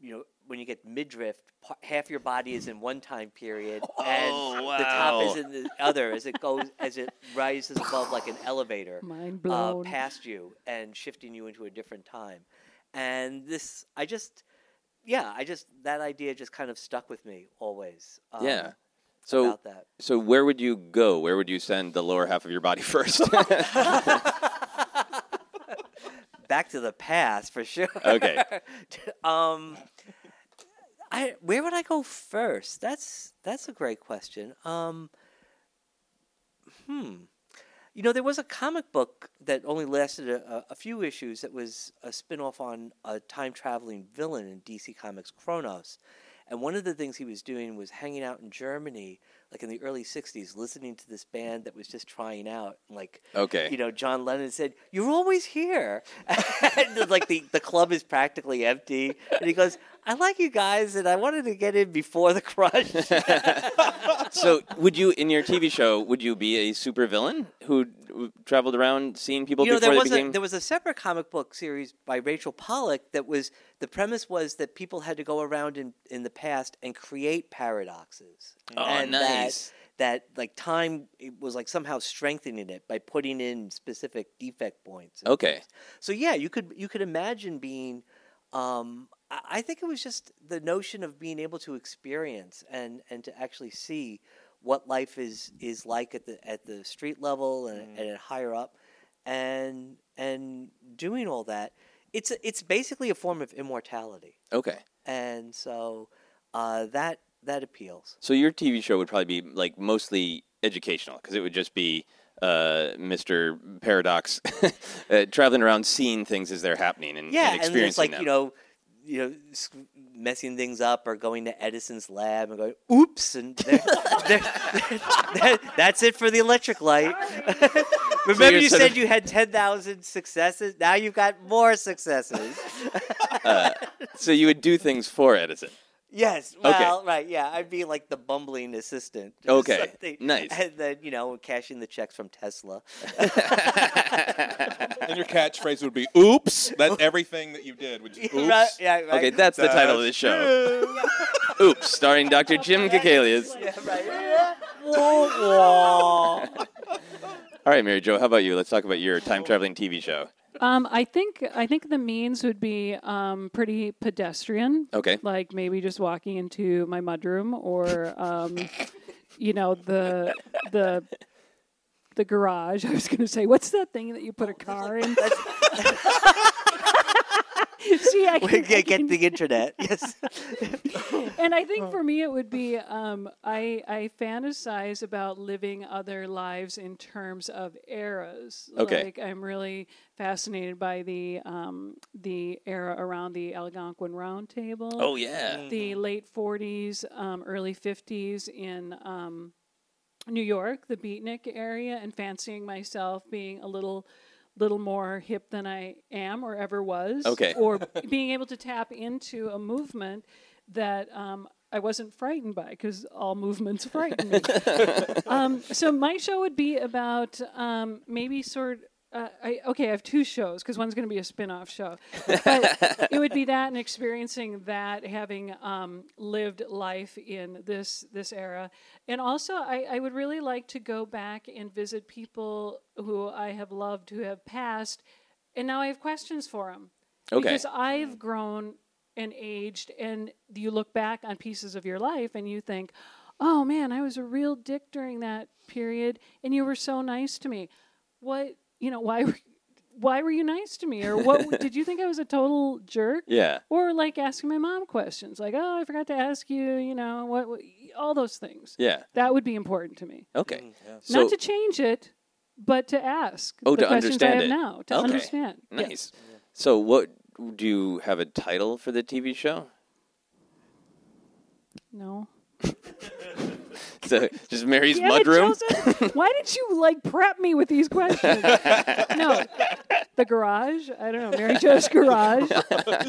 you know when you get midriff half your body is in one time period and Oh, the top is in the other as it goes as it rises above like an elevator Mind uh, blown. past you and shifting you into a different time. And this, I just, yeah, I just that idea just kind of stuck with me always. Um, Yeah. So, about that. so where would you go? Where would you send the lower half of your body first? Back to the past for sure. Okay. um, I where would I go first? That's that's a great question. Um, hmm. You know, there was a comic book that only lasted a, a few issues that was a spin off on a time traveling villain in DC Comics Chronos. And one of the things he was doing was hanging out in Germany, like in the early 60s, listening to this band that was just trying out. Like, Okay. you know, John Lennon said, You're always here. and like the, the club is practically empty. And he goes, I like you guys, and I wanted to get in before the crush. So, would you, in your TV show, would you be a supervillain who who traveled around seeing people you know, before there they was became? a there was a separate comic book series by Rachel Pollack that was the premise was that people had to go around in in the past and create paradoxes. Oh, and nice. That, that like time it was like somehow strengthening it by putting in specific defect points. Okay. things. So yeah, you could you could imagine being. Um, I I think it was just the notion of being able to experience and and to actually see what life is is like at the at the street level and, and at higher up, and and doing all that. It's a, it's basically a form of immortality, Okay. and so uh, that that appeals. So your TV show would probably be like mostly educational because it would just be uh, Mr. Paradox uh, traveling around, seeing things as they're happening and, Yeah, and and, experiencing it's like them. you know, you know, messing things up or going to Edison's lab and going, "Oops!" and there, there, there- that's it for the electric light. Remember, you're you said of- you had ten thousand successes. Now you've got more successes. so you would do things for Edison. Yes. Okay. Well, right. Yeah, I'd be like the bumbling assistant. Okay, something. nice. And then you know, cashing the checks from Tesla. And your catchphrase would be "Oops." That's everything that you did. Would just, oops. Right, yeah, right. Okay, that's the title of the show. Oops, starring Dr. Jim Kakalios. Yeah, right. Wah, wah. All right, Mary Jo, how about you? Let's talk about your time traveling TV show. Um, I think I think the means would be um, pretty pedestrian. Okay. Like maybe just walking into my mudroom or um, you know the the the garage. I was going to say, what's that thing that you put a car in? See, I We can, I get, can- get the internet. Yes. and I think for me it would be um, I I fantasize about living other lives in terms of eras. Okay. Like I'm really fascinated by the um, the era around the Algonquin Round Table. Oh, yeah. The late 40s, um, early 50s in um, New York, the Beatnik area, and fancying myself being a little little more hip than I am or ever was. Okay. Or being able to tap into a movement that um, I wasn't frightened by because all movements frighten me. um, so my show would be about um, maybe sort. Uh, I, okay, I have two shows because one's going to be a spin-off show, but it would be that and experiencing that, having um, lived life in this this era, and also I, I would really like to go back and visit people who I have loved who have passed, and now I have questions for them Okay. because I've grown and aged, and you look back on pieces of your life and you think, oh man, I was a real dick during that period, and you were so nice to me. What, you know, why? were- Why were you nice to me? Or what did you think I was a total jerk? Yeah. Or like asking my mom questions, like, "Oh, I forgot to ask you," you know, what, what all those things. Yeah. That would be important to me. Okay. Mm, so, Not to change it, but to ask Oh, the to questions I understand have it. now, to Okay. understand. Yes. nice. So, what do you have a title for the TV show? No. So, just Mary's it, mudroom. Joseph. Why did you like prep me with these questions? no, the garage. I don't know, Mary Jo's garage.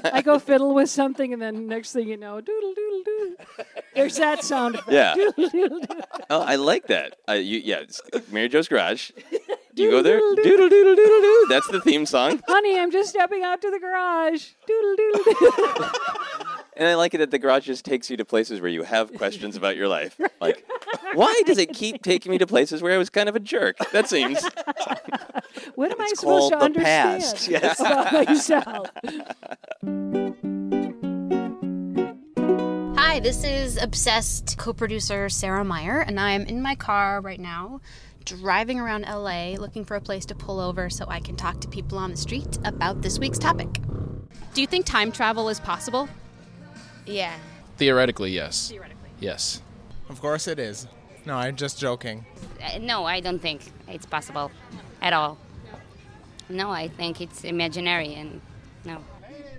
I go fiddle with something, and then next thing you know, doodle doodle doodle. There's that sound effect. Yeah. Doodle doodle doodle. Oh, I like that. Uh, you, yeah, it's Mary Jo's garage. Do you go there, doodle, doodle doodle doodle. That's the theme song. Honey, I'm just stepping out to the garage. Doodle doodle doodle. And I like it that the garage just takes you to places where you have questions about your life. Like, why does it keep taking me to places where I was kind of a jerk? That seems. What am I supposed to understand past. Yes. about myself? Hi, this is Obsessed co producer Sarah Meyer, and I'm in my car right now driving around LA looking for a place to pull over so I can talk to people on the street about this week's topic. Do you think time travel is possible? Yeah. Theoretically, yes. Theoretically. Yes. Of course it is. No, I'm just joking. Uh, no, I don't think it's possible at all. No, I think it's imaginary and no.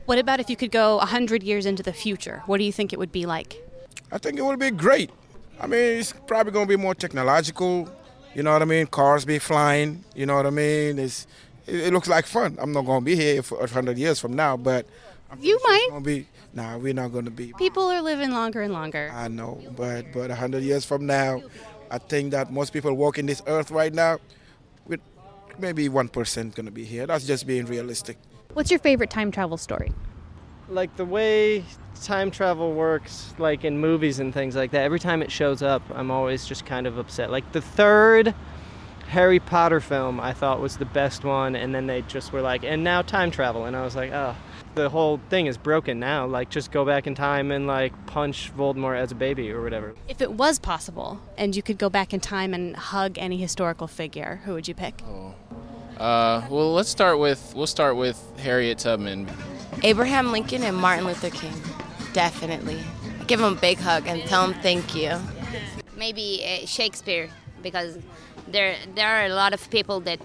What about if you could go 100 years into the future? What do you think it would be like? I think it would be great. I mean, it's probably going to be more technological. You know what I mean? Cars be flying. You know what I mean? It's, it, it looks like fun. I'm not going to be here for 100 years from now, but I'm You pretty sure it's might. Gonna be, nah, we're not going to be. People are living longer and longer. I know, but but a 100 years from now, I think that most people walking this earth right now, with maybe one percent going to be here. That's just being realistic. What's your favorite time travel story? like the way time travel works like in movies and things like that every time it shows up i'm always just kind of upset like the third harry potter film i thought was the best one and then they just were like and now time travel and i was like oh the whole thing is broken now like just go back in time and like punch voldemort as a baby or whatever If it was possible and you could go back in time and hug any historical figure, who would you pick? Uh, well, let's start with we'll start with Harriet Tubman. Abraham Lincoln and Martin Luther King. Definitely. Give him a big hug and tell him thank you. Maybe uh, Shakespeare because there there are a lot of people that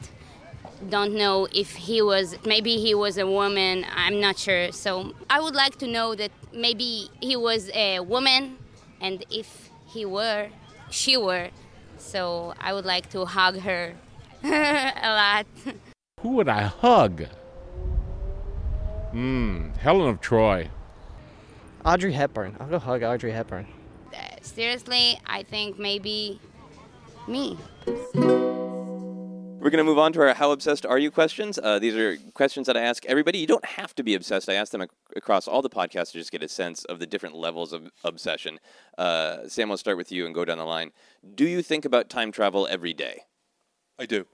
don't know if he was maybe he was a woman i'm not sure. So i would like to know that maybe he was a woman and if he were she were. So i would like to hug her a lot. Who would I hug? Hmm, Helen of Troy. audrey hepburn. I'll go hug audrey hepburn. Uh, seriously i think maybe me We're going to move on to our How Obsessed Are You questions. Uh, these are questions that I ask everybody. You don't have to be obsessed. I ask them ac- across all the podcasts to just get a sense of the different levels of obsession. Uh, Sam, we'll start with you and go down the line. Do you think about time travel every day? I do.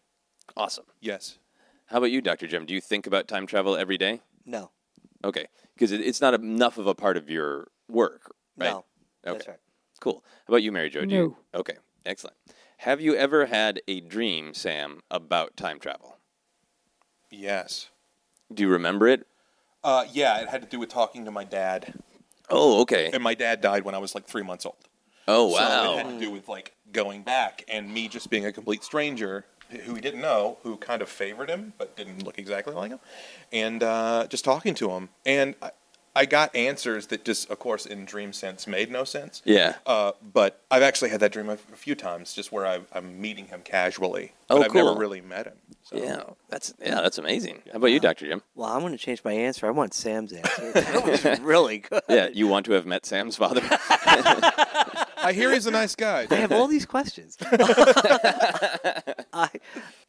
Awesome. Yes. How about you, Dr. Jim? Do you think about time travel every day? No. Okay. Because it, it's not enough of a part of your work, right? No. Okay. That's right. Cool. How about you, Mary Jo? Do No. You, okay. Excellent. Have you ever had a dream, Sam, about time travel? Yes. Do you remember it? Uh, yeah, it had to do with talking to my dad. Oh, okay. And my dad died when I was like three months old. Oh, wow. So it had to do with like going back and me just being a complete stranger who he didn't know, who kind of favored him but didn't look exactly like him, and uh, just talking to him. And I, I got answers that just, of course, in dream sense, made no sense. Yeah. Uh, but I've actually had that dream a, a few times, just where I, I'm meeting him casually, Oh, but I've cool. never really met him. So. Yeah, that's yeah, that's amazing. How about you, Doctor Jim? Well, I'm going to change my answer. I want Sam's answer. That was really good. Yeah, you want to have met Sam's father? I hear he's a nice guy. I have all these questions. I,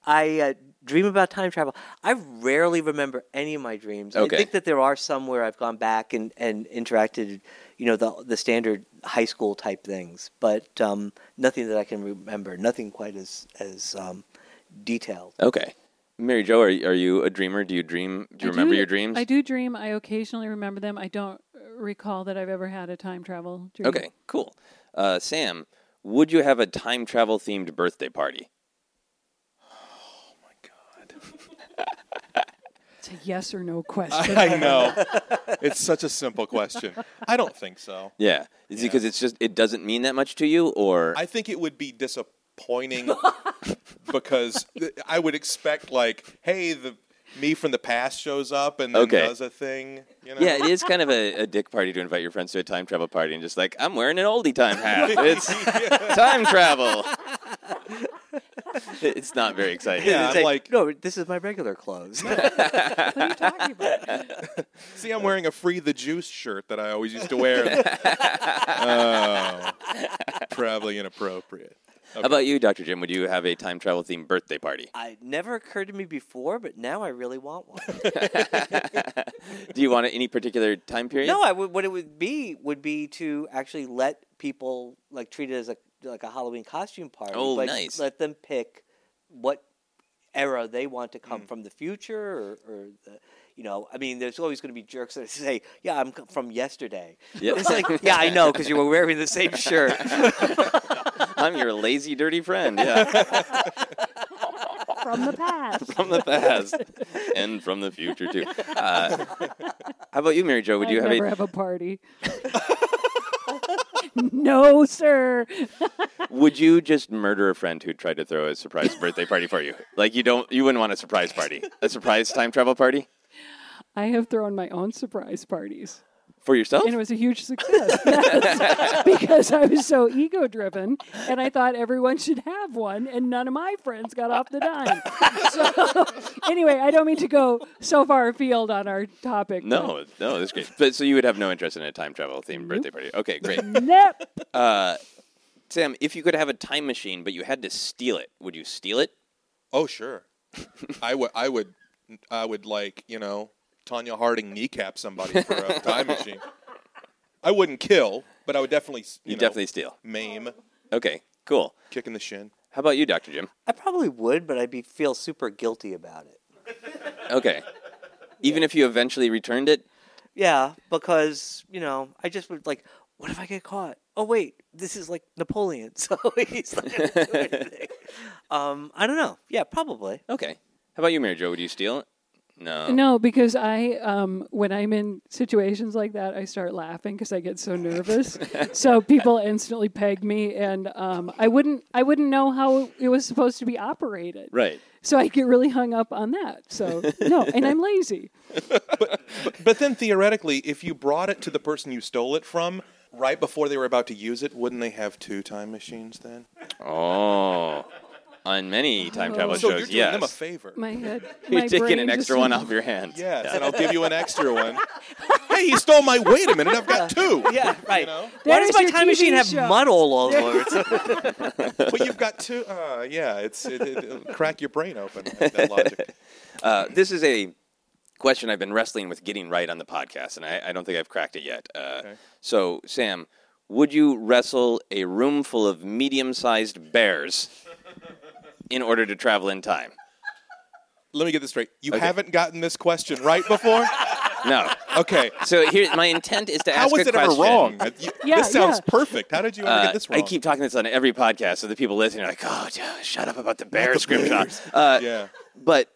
I uh, dream about time travel. I rarely remember any of my dreams. Okay. I think that there are some where I've gone back and, and interacted, you know, the the standard high school type things, but um, nothing that I can remember. Nothing quite as as um, detailed. okay. Mary Jo, are, are you a dreamer? Do you dream? Do you I remember your dreams? I do dream. I occasionally remember them. I don't recall that I've ever had a time travel dream. Okay, cool. Uh, Sam, would you have a time travel themed birthday party? It's a yes or no question. I know. it's such a simple question. I don't think so. Yeah, is it because it's just it doesn't mean that much to you, or I think it would be disappointing because th- I would expect like, hey, the me from the past shows up and then Okay. does a thing. You know? yeah, it is kind of a, a dick party to invite your friends to a time travel party and just like I'm wearing an oldie time hat. It's time travel. it's not very exciting. Yeah, It's I'm like, no, this is my regular clothes. what are you talking about? see, I'm wearing a free the juice shirt that I always used to wear. oh, probably inappropriate. How about you, Dr. Jim? Would you have a time travel themed birthday party? I never occurred to me before, but now I really want one. Do you want any particular time period? No, I would. What it would be would be to actually let people like treat it as a like a Halloween costume party. Oh, like, nice. Let them pick what era they want to come from the future, or, or the, you know, I mean, there's always going to be jerks that say, "Yeah, I'm from yesterday." Yep. It's like, yeah, I know because you were wearing the same shirt. I'm your lazy, dirty friend. Yeah, From the past. from the past and from the future too. Uh, how about you, Mary Jo? Would I you have never a have a party. No, sir. Would you just murder a friend who tried to throw a surprise birthday party for you? Like you don't, you wouldn't want a surprise party, a surprise time travel party I have thrown my own surprise parties. For yourself? And it was a huge success Yes. because I was so ego driven and I thought everyone should have one, and none of my friends got off the dime. So, anyway, I don't mean to go so far afield on our topic. but- No, no, that's great. But so you would have no interest in a time travel themed birthday party? Okay, great. Nope. Uh, Sam, if you could have a time machine, but you had to steal it, would you steal it? Oh sure, I would. I would. I would like you know Tonya Harding kneecap somebody for a time machine. I wouldn't kill, but I would definitely s- you You know, definitely steal. maim, Okay, cool. kick in the shin. How about you, Doctor Jim? I probably would, but I'd be feel super guilty about it. Okay, even if you eventually returned it, Yeah, because you know, I just would like, what if I get caught? Oh wait, this is like Napoleon, so he's not gonna do anything. um, I don't know. Yeah, probably. okay. How about you, Mary Jo? Would you steal it? No. No, because I, um, when I'm in situations like that, I start laughing because I get so nervous. so people instantly peg me, and um, I wouldn't, I wouldn't know how it was supposed to be operated. Right. So I get really hung up on that. So no, and I'm lazy. But then theoretically, if you brought it to the person you stole it from right before they were about to use it, wouldn't they have two time machines then? Oh, on many time travel so shows, you're doing yes. them a favor. My head, You're my taking brain an extra one went- off your hand. Yes, Yeah. and I'll give you an extra one. hey, he stole my. Wait a minute, I've got two. Yeah, right. know? Why does my time TV machine have show. mud all over it? But you've got two. Uh, yeah, it's it, it, it'll crack your brain open. That logic. Uh, this is a question I've been wrestling with getting right on the podcast, and I, I don't think I've cracked it yet. Uh, So, Sam, would you wrestle a room full of medium-sized bears in order to travel in time? Let me get this straight. You Okay. haven't gotten this question right before. No. Okay. So here, my intent is to How ask was a it ever question. wrong? Uh, you- Yeah, this sounds yeah. perfect. How did you ever Uh, get this wrong? I keep talking this on every podcast, so the people listening are like, "Oh, j- shut up about the bears, Scrimshaw." Uh, yeah. But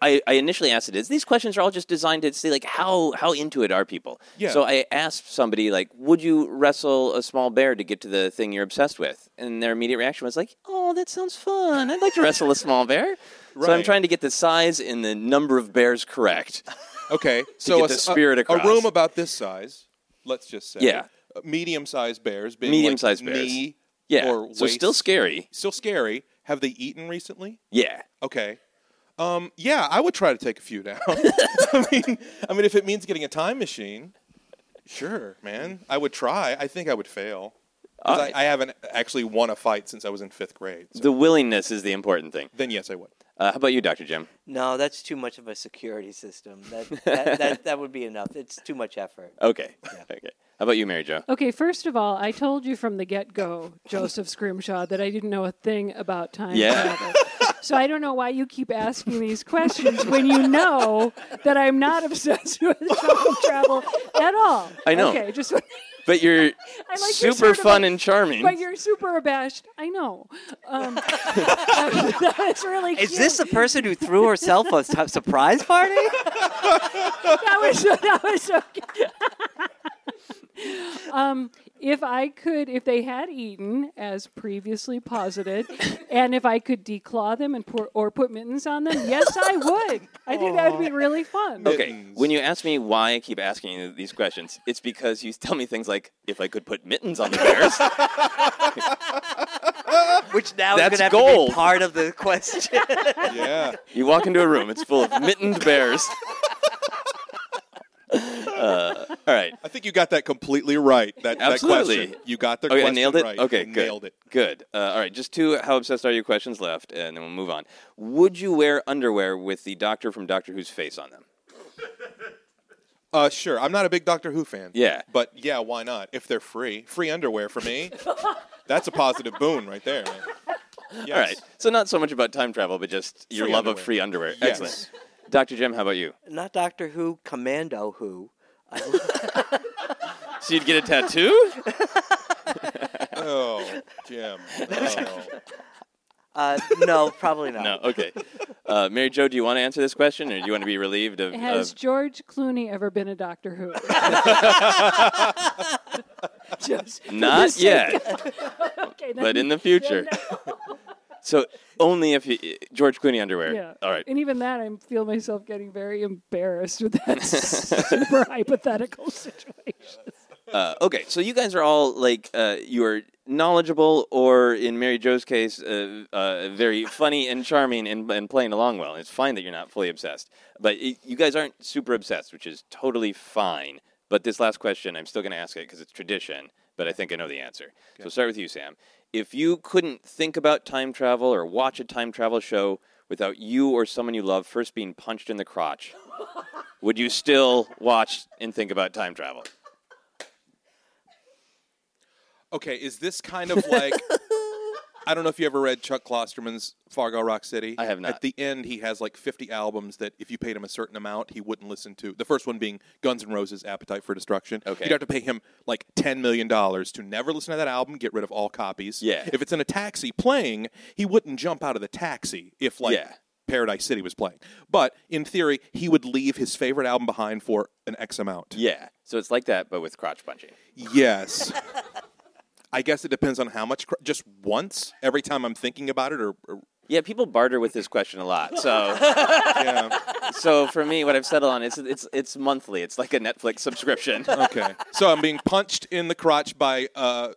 I, I initially asked it is these questions are all just designed to see like how how into it are people. Yeah. So I asked somebody like, would you wrestle a small bear to get to the thing you're obsessed with? And their immediate reaction was like, oh, that sounds fun. I'd like to wrestle a small bear. So I'm trying to get the size and the number of bears correct. Okay, so a, the spirit a, across. a room about this size, let's just say, Yeah. uh, medium-sized bears, being Medium-sized like bears. knee Yeah. or so waist- still scary. still scary. Have they eaten recently? Yeah. Okay. Um, yeah, I would try to take a few down. I mean, I mean, if it means getting a time machine, sure, man. I would try. I think I would fail. 'Cause Alright. I, I haven't actually won a fight since I was in fifth grade. So The willingness is the important thing. then yes, I would. Uh, how about you, Dr. Jim? no, that's too much of a security system. That that, that that would be enough. It's too much effort. Okay. Okay. How about you, Mary Jo? Okay, first of all, I told you from the get go, Joseph Scrimshaw, that I didn't know a thing about time Yeah. travel. So I don't know why you keep asking these questions when you know that I'm not obsessed with time travel at all. I know. Okay, just But you're I like your super sort of fun like- and charming. but you're super abashed. I know. Um, that was really Is cute. this the person who threw herself a su- surprise party? that was so. that was so cute. um, if I could, if they had eaten as previously posited, and if I could declaw them and pour, or put mittens on them, yes, I would. I think that would be really fun. Okay, when you ask me why I keep asking you these questions, it's because you tell me things like, if I could put mittens on the bears. Which now That's is going to have gold. to be part of the question. Yeah. you walk into a room, it's full of mittened bears. Uh, all right. I think you got that completely right. That, that Absolutely. question. You got the Okay, I nailed it? right. Okay, You good. Nailed it. Good. Uh, all right, just two how obsessed are you questions left, and then we'll move on. Would you wear underwear with the doctor from Doctor Who's face on them? Uh, sure. I'm not a big Doctor Who fan. Yeah. But yeah, why not? If they're free, free underwear for me. that's a positive boon right there. Man. Yes. All right. So not so much about time travel, but just your Free love of underwear. free underwear. Yes. Excellent. Dr. Jim, how about you? Not Doctor Who, Commando Who. So you'd get a tattoo? Oh, Jim. Oh. Uh, no, probably not. No, okay. Uh, Mary Jo, do you want to answer this question, or do you want to be relieved of? Has of George Clooney ever been a Doctor Who? Just Not yet. of- okay, but in the then future. no. So only if he, George Clooney underwear. Yeah. All right. And even that, I feel myself getting very embarrassed with that super hypothetical situation. Uh, okay, so you guys are all like uh, you are knowledgeable, or in Mary Jo's case, uh, uh, very funny and charming and, and playing along well. It's fine that you're not fully obsessed, but it, you guys aren't super obsessed, which is totally fine. But this last question, I'm still going to ask it because it's tradition, but I think I know the answer. So start with you, Sam. If you couldn't think about time travel or watch a time travel show without you or someone you love first being punched in the crotch, would you still watch and think about time travel? Okay, is this kind of like I don't know if you ever read Chuck Klosterman's Fargo Rock City. I have not. At the end, he has like 50 albums that if you paid him a certain amount, he wouldn't listen to. The first one being Guns N' Roses' Appetite for Destruction. Okay. You'd have to pay him like $10 million to never listen to that album, get rid of all copies. Yeah. If it's in a taxi playing, he wouldn't jump out of the taxi if like Yeah. Paradise City was playing. But in theory, he would leave his favorite album behind for an X amount. Yeah. So it's like that, but with crotch punching. Yes. I guess it depends on how much. Cr- just once every time I'm thinking about it, or, or Yeah, people barter with this question a lot. So, yeah. so for me, what I've settled on is it's it's monthly. It's like a Netflix subscription. Okay. So I'm being punched in the crotch by uh,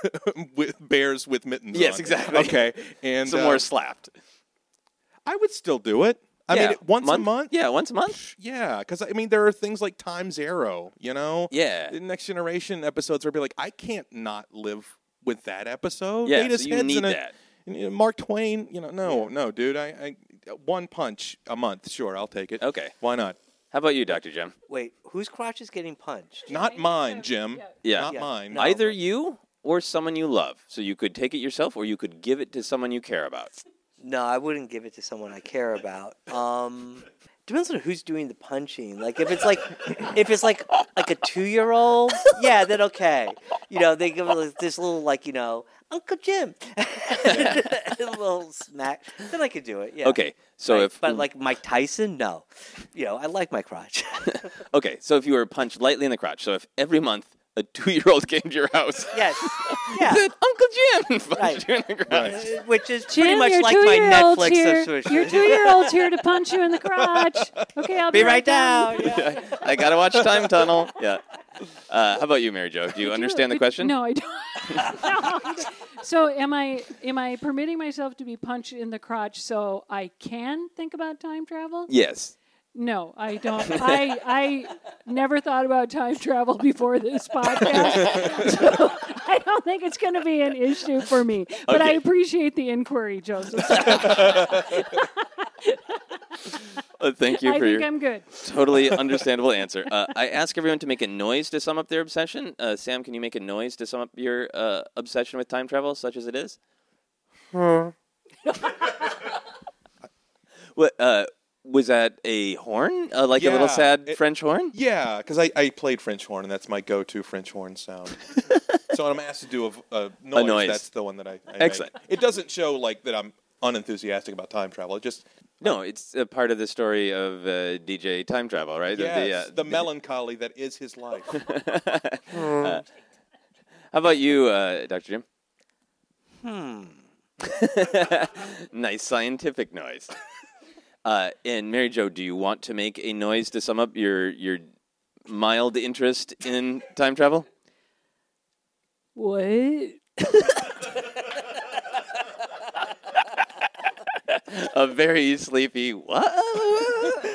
with bears with mittens. Yes, on. exactly. Okay. And Some uh, more slapped. I would still do it. I Yeah, mean, once month- a month. Yeah, once a month. Yeah, because I mean, there are things like Time's Arrow. You know. Yeah. The Next Generation episodes where be like, I can't not live with that episode. Yeah, Data's so you head's need in a- that. and, you know, Mark Twain. You know, no, no, dude. I, I one punch a month. Sure, I'll take it. Okay. Why not? How about you, Doctor Jim? Wait, whose crotch is getting punched? Not mine, Jim. Yeah. Not Yeah. mine. No. Either you or someone you love. So you could take it yourself, or you could give it to someone you care about. No, I wouldn't give it to someone I care about. Um, depends on who's doing the punching. Like if it's like if it's like like a two year old, yeah, then okay. You know, they give it this little like you know Uncle Jim, a little smack. Then I could do it. Yeah. Okay, so if but like Mike Tyson, no. You know, I like my crotch. okay, so if you were punched lightly in the crotch, so if every month a two-year-old came to your house, yes. Yeah. said, Uncle Jim punched Right. you in the crotch. Uh, Which is Jim, pretty much your like my two-year-old's Netflix here. subscription. Your two-year-old's here to punch you in the crotch. Okay, I'll be, Be right down. Yeah, I gotta watch Time Tunnel. Yeah. Uh, how about you, Mary Jo? Do you understand the question? No, I don't. So am I am I permitting myself to be punched in the crotch so I can think about time travel? Yes. No, I don't. I I never thought about time travel before this podcast, so I don't think it's going to be an issue for me. But I appreciate the inquiry, Joseph. Uh, thank you I for think your I'm good. totally understandable answer. Uh, I ask everyone to make a noise to sum up their obsession. Uh, Sam, can you make a noise to sum up your uh, obsession with time travel, such as it is? what uh, was that? A horn, uh, like a little sad it- French horn? Yeah, because I, I played French horn, and that's my go-to French horn sound. so when I'm asked to do a, a, noise, noise. that's the one that I, I make. Excellent. It doesn't show like that I'm unenthusiastic about time travel. It just No, it's a part of the story of uh, DJ Time Travel, right? The- the, yes, uh, the melancholy that is his life. Uh, how about you, uh, Dr. Jim? Hmm. nice scientific noise. Uh, and Mary Jo, do you want to make a noise to sum up your your mild interest in time travel? What? a very sleepy what?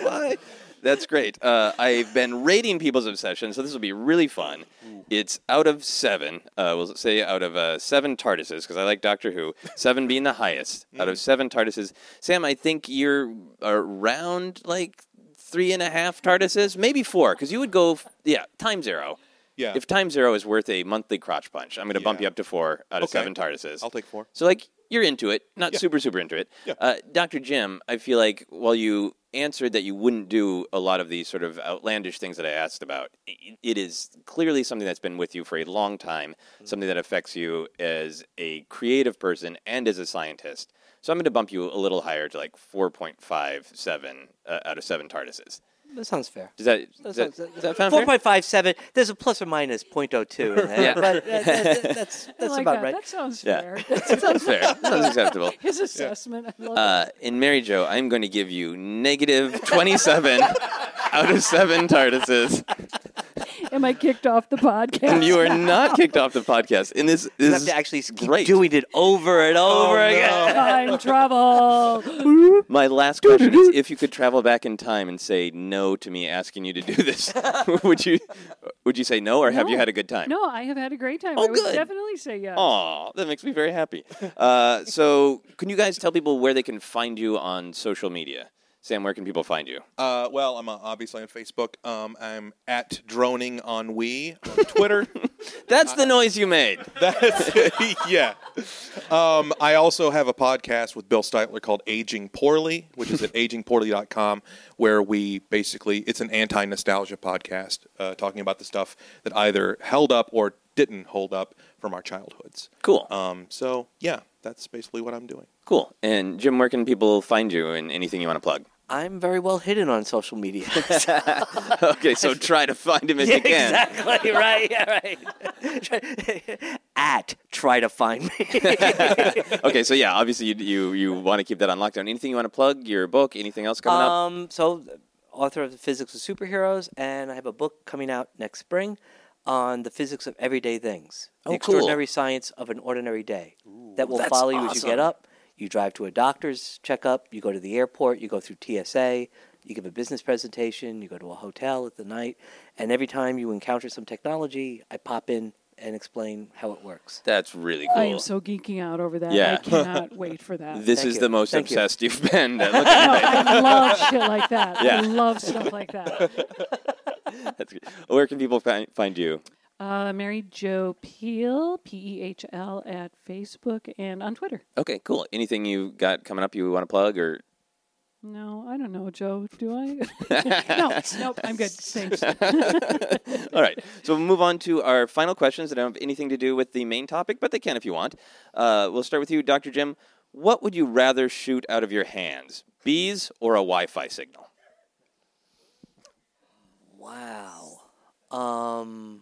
Why? That's great. Uh, I've been rating people's obsession, so this will be really fun. It's out of seven. Uh, we'll say out of uh, seven TARDISes, because I like Doctor Who. Seven being the highest. Out of seven TARDISes, Sam, I think you're around like three and a half TARDISes, maybe four, because you would go, f- yeah, Time's Arrow. Yeah. If Time's Arrow is worth a monthly crotch punch, I'm going to bump Yeah. you up to four out of Okay. seven TARDISes. I'll take four. So like you're into it, not Yeah. super super into it. Yeah. Uh, Dr. Jim, I feel like while you answered that you wouldn't do a lot of these sort of outlandish things that I asked about, it is clearly something that's been with you for a long time, something that affects you as a creative person and as a scientist. So I'm going to bump you a little higher to like 4.57 uh, out of 7 TARDISes. That sounds fair. Does that, does that, does that sound Four fair? point five seven. There's a plus or minus 0.02 in there, Yeah. but that, that, that's that's like about that. right. That sounds Yeah. fair. That sounds fair. That sounds acceptable. His assessment. I love Uh, in Mary Jo, I'm going to give you negative 27 out of 7 TARDISes. It. Am I kicked off the podcast? You are not kicked off the podcast. And this, You this have is to actually keep great. doing it over and over again. Time travel. My last question is if you could travel back in time and say no to me asking you to do this, would you would you say no or have you had a good time? No, I have had a great time. Oh, I would definitely say yes. Aw, that makes me very happy. Uh, so, can you guys tell people where they can find you on social media? Sam, where can people find you? Uh, well, I'm uh, obviously on Facebook. Um, I'm at droning on we on Twitter. That's the noise you made. That's yeah. Um, I also have a podcast with Bill Steitler called Aging Poorly, which is at agingpoorly.com, where we basically it's an anti-nostalgia podcast uh, talking about the stuff that either held up or didn't hold up from our childhoods. Cool. Um, so yeah, that's basically what I'm doing. Cool. And Jim, where can people find you and anything you want to plug? I'm very well hidden on social media. okay, so try to find him as yeah, you can. exactly right. Yeah, right. At try to find me. okay, so yeah, obviously you you, you want to keep that on lockdown. Anything you want to plug? Your book? Anything else coming up? Um, so, author of the Physics of Superheroes, and I have a book coming out next spring on the physics of everyday things, Oh, the cool. extraordinary science of an ordinary day. that will follow you as you get up. You drive to a doctor's checkup. You go to the airport. You go through TSA. You give a business presentation. You go to a hotel at the night, and every time you encounter some technology, I pop in and explain how it works. That's really cool. I am so geeking out over that. Yeah. I cannot wait for that. This Thank is you. the most Thank obsessed you've been. at no, I love shit like that. Yeah. I love stuff like that. That's good. Where can people find, find you? Uh, Mary Jo Pehl, P E H L, at Facebook and on Twitter. Okay, cool. Anything you got coming up you want to plug or? No, I don't know, Joe. Do I? no, nope. I'm good. Thanks. All right. So we'll move on to our final questions that don't have anything to do with the main topic, but they can if you want. Uh, we'll start with you, Dr. Jim. What would you rather shoot out of your hands, bees or a Wi-Fi signal? Wow. Um,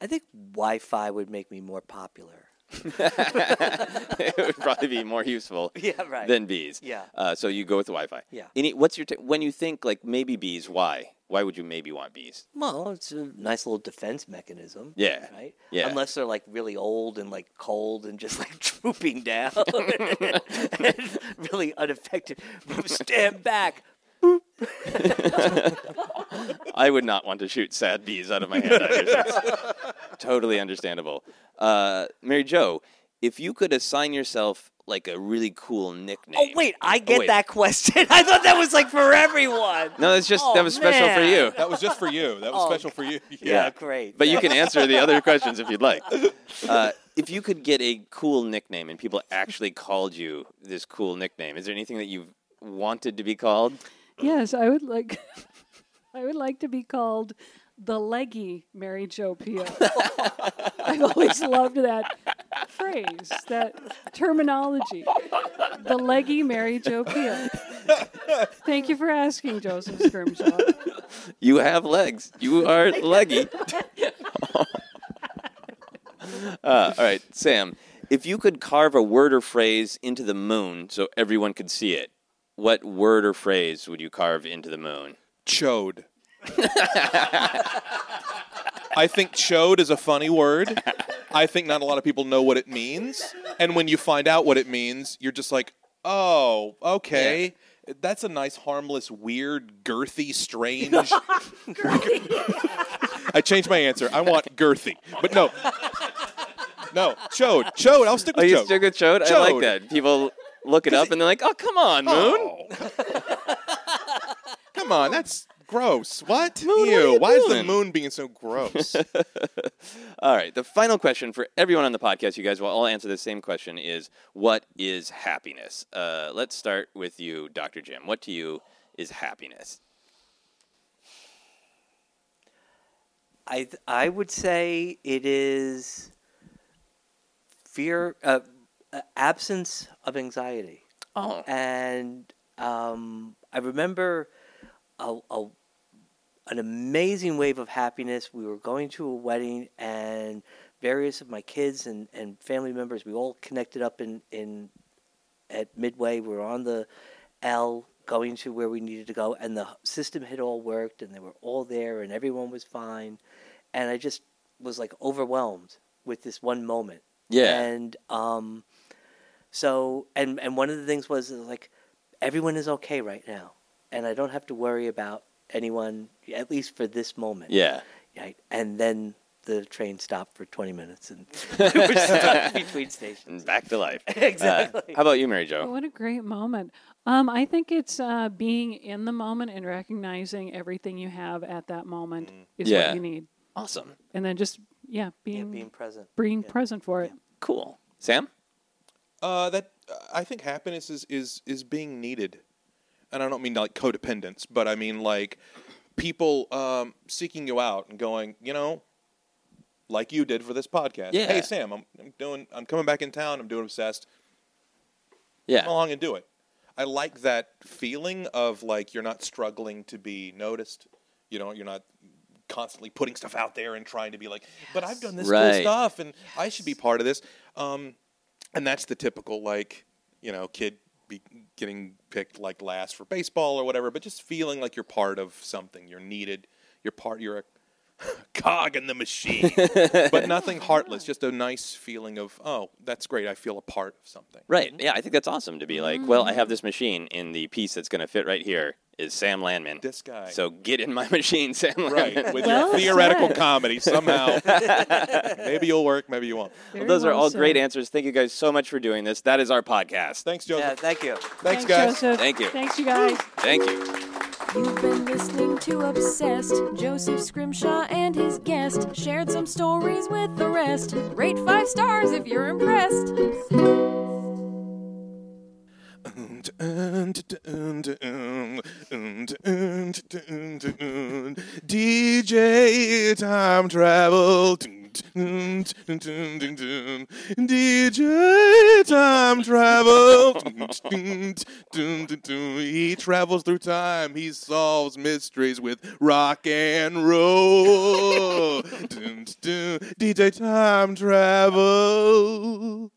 I think Wi-Fi would make me more popular. it would probably be more useful Yeah, right. than bees. Yeah. Uh, so you go with Wi-Fi. Yeah. Any, what's your t- when you think like maybe bees? Why? Why would you maybe want bees? Well, it's a nice little defense mechanism. Yeah. Right. Yeah. Unless they're like really old and like cold and just like drooping down, and really unaffected. Stand back. I would not want to shoot sad bees out of my hand. Either, so it's totally understandable. Uh, Mary Jo, if you could assign yourself like a really cool nickname. Oh wait, I get wait. that question. I thought that was like for everyone. No, that's just Oh, that was special for man. you. That was just for you. That was Oh, special for you. Yeah, great. But you can answer the other questions if you'd like. Uh, if you could get a cool nickname and people actually called you this cool nickname, is there anything that you've wanted to be called? Yes, I would like. I would like to be called the leggy Mary Jo Pehl. I've always loved that phrase, that terminology. The leggy Mary Jo Pehl. Thank you for asking, Joseph Scrimshaw. You have legs. You are leggy. uh, all right, Sam. If you could carve a word or phrase into the moon so everyone could see it, what word or phrase would you carve into the moon? Chode. I think chode is a funny word. I think not a lot of people know what it means. And when you find out what it means, you're just like, oh, okay. That's a nice, harmless, weird, girthy, strange. I changed my answer. I want girthy. But no. No. Chode. Chode. I'll stick Oh, with you chode. stick with chode? I like Chode. that. People look it up and they're like, "Oh, come on, moon." Oh. Come on, that's gross. What? Moon, what are Ew. you Why is the doing? moon being so gross? all right. The final question for everyone on the podcast, you guys will all answer the same question: is what is happiness? Uh, let's start with you, Dr. Jim. What to you is happiness? I th- I would say it is fear, uh, absence of anxiety. Oh. And um, I remember a, a, an amazing wave of happiness. We were going to a wedding, and various of my kids and, and family members, we all connected up in, in at Midway. We were on the L going to where we needed to go, and the system had all worked, and they were all there, and everyone was fine. And I just was like overwhelmed with this one moment. Yeah. And um, so, and and one of the things was uh, like everyone is okay right now, and I don't have to worry about anyone at least for this moment. Yeah. Right. And then the train stopped for 20 minutes, and we were stuck between stations. Back to life. Exactly. Uh, how about you, Mary Jo? What a great moment. Um, I think it's uh, being in the moment and recognizing everything you have at that moment is Yeah. what you need. Awesome. And then just yeah, being being present, being present for it. Cool. Sam? Uh, that I think happiness is, is is being needed, and I don't mean like codependence, but I mean like people um, seeking you out and going, you know, like you did for this podcast. Yeah. Hey Sam, I'm, I'm doing. I'm coming back in town. I'm doing obsessed. Yeah. Come along and do it. I like that feeling of like you're not struggling to be noticed. You know, you're not constantly putting stuff out there and trying to be like, but I've done this cool stuff and I should be part of this. Um, and that's the typical like, you know, kid be getting picked like last for baseball or whatever, but just feeling like you're part of something. You're needed. You're part. You're a cog in the machine, but nothing heartless. Just a nice feeling of oh, that's great. I feel a part of something. Right. Yeah, I think that's awesome to be like, well, I have mm. this machine, and the piece that's going to fit right here is Sam Landman. This guy. So get in my machine, Sam Right, Landman. with your theoretical comedy somehow. maybe you'll work, maybe you won't. Well, those are all great answers. Thank you guys so much for doing this. That is our podcast. Thanks, Joseph. Yeah, thank you. Thanks, guys. Joseph. Thank you. Thanks, you guys. Thank you. You've been listening to Obsessed. Joseph Scrimshaw and his guest shared some stories with the rest. Rate five stars if you're impressed. DJ time travel. DJ time travel. He travels through time. He solves mysteries with rock and roll. DJ time travel.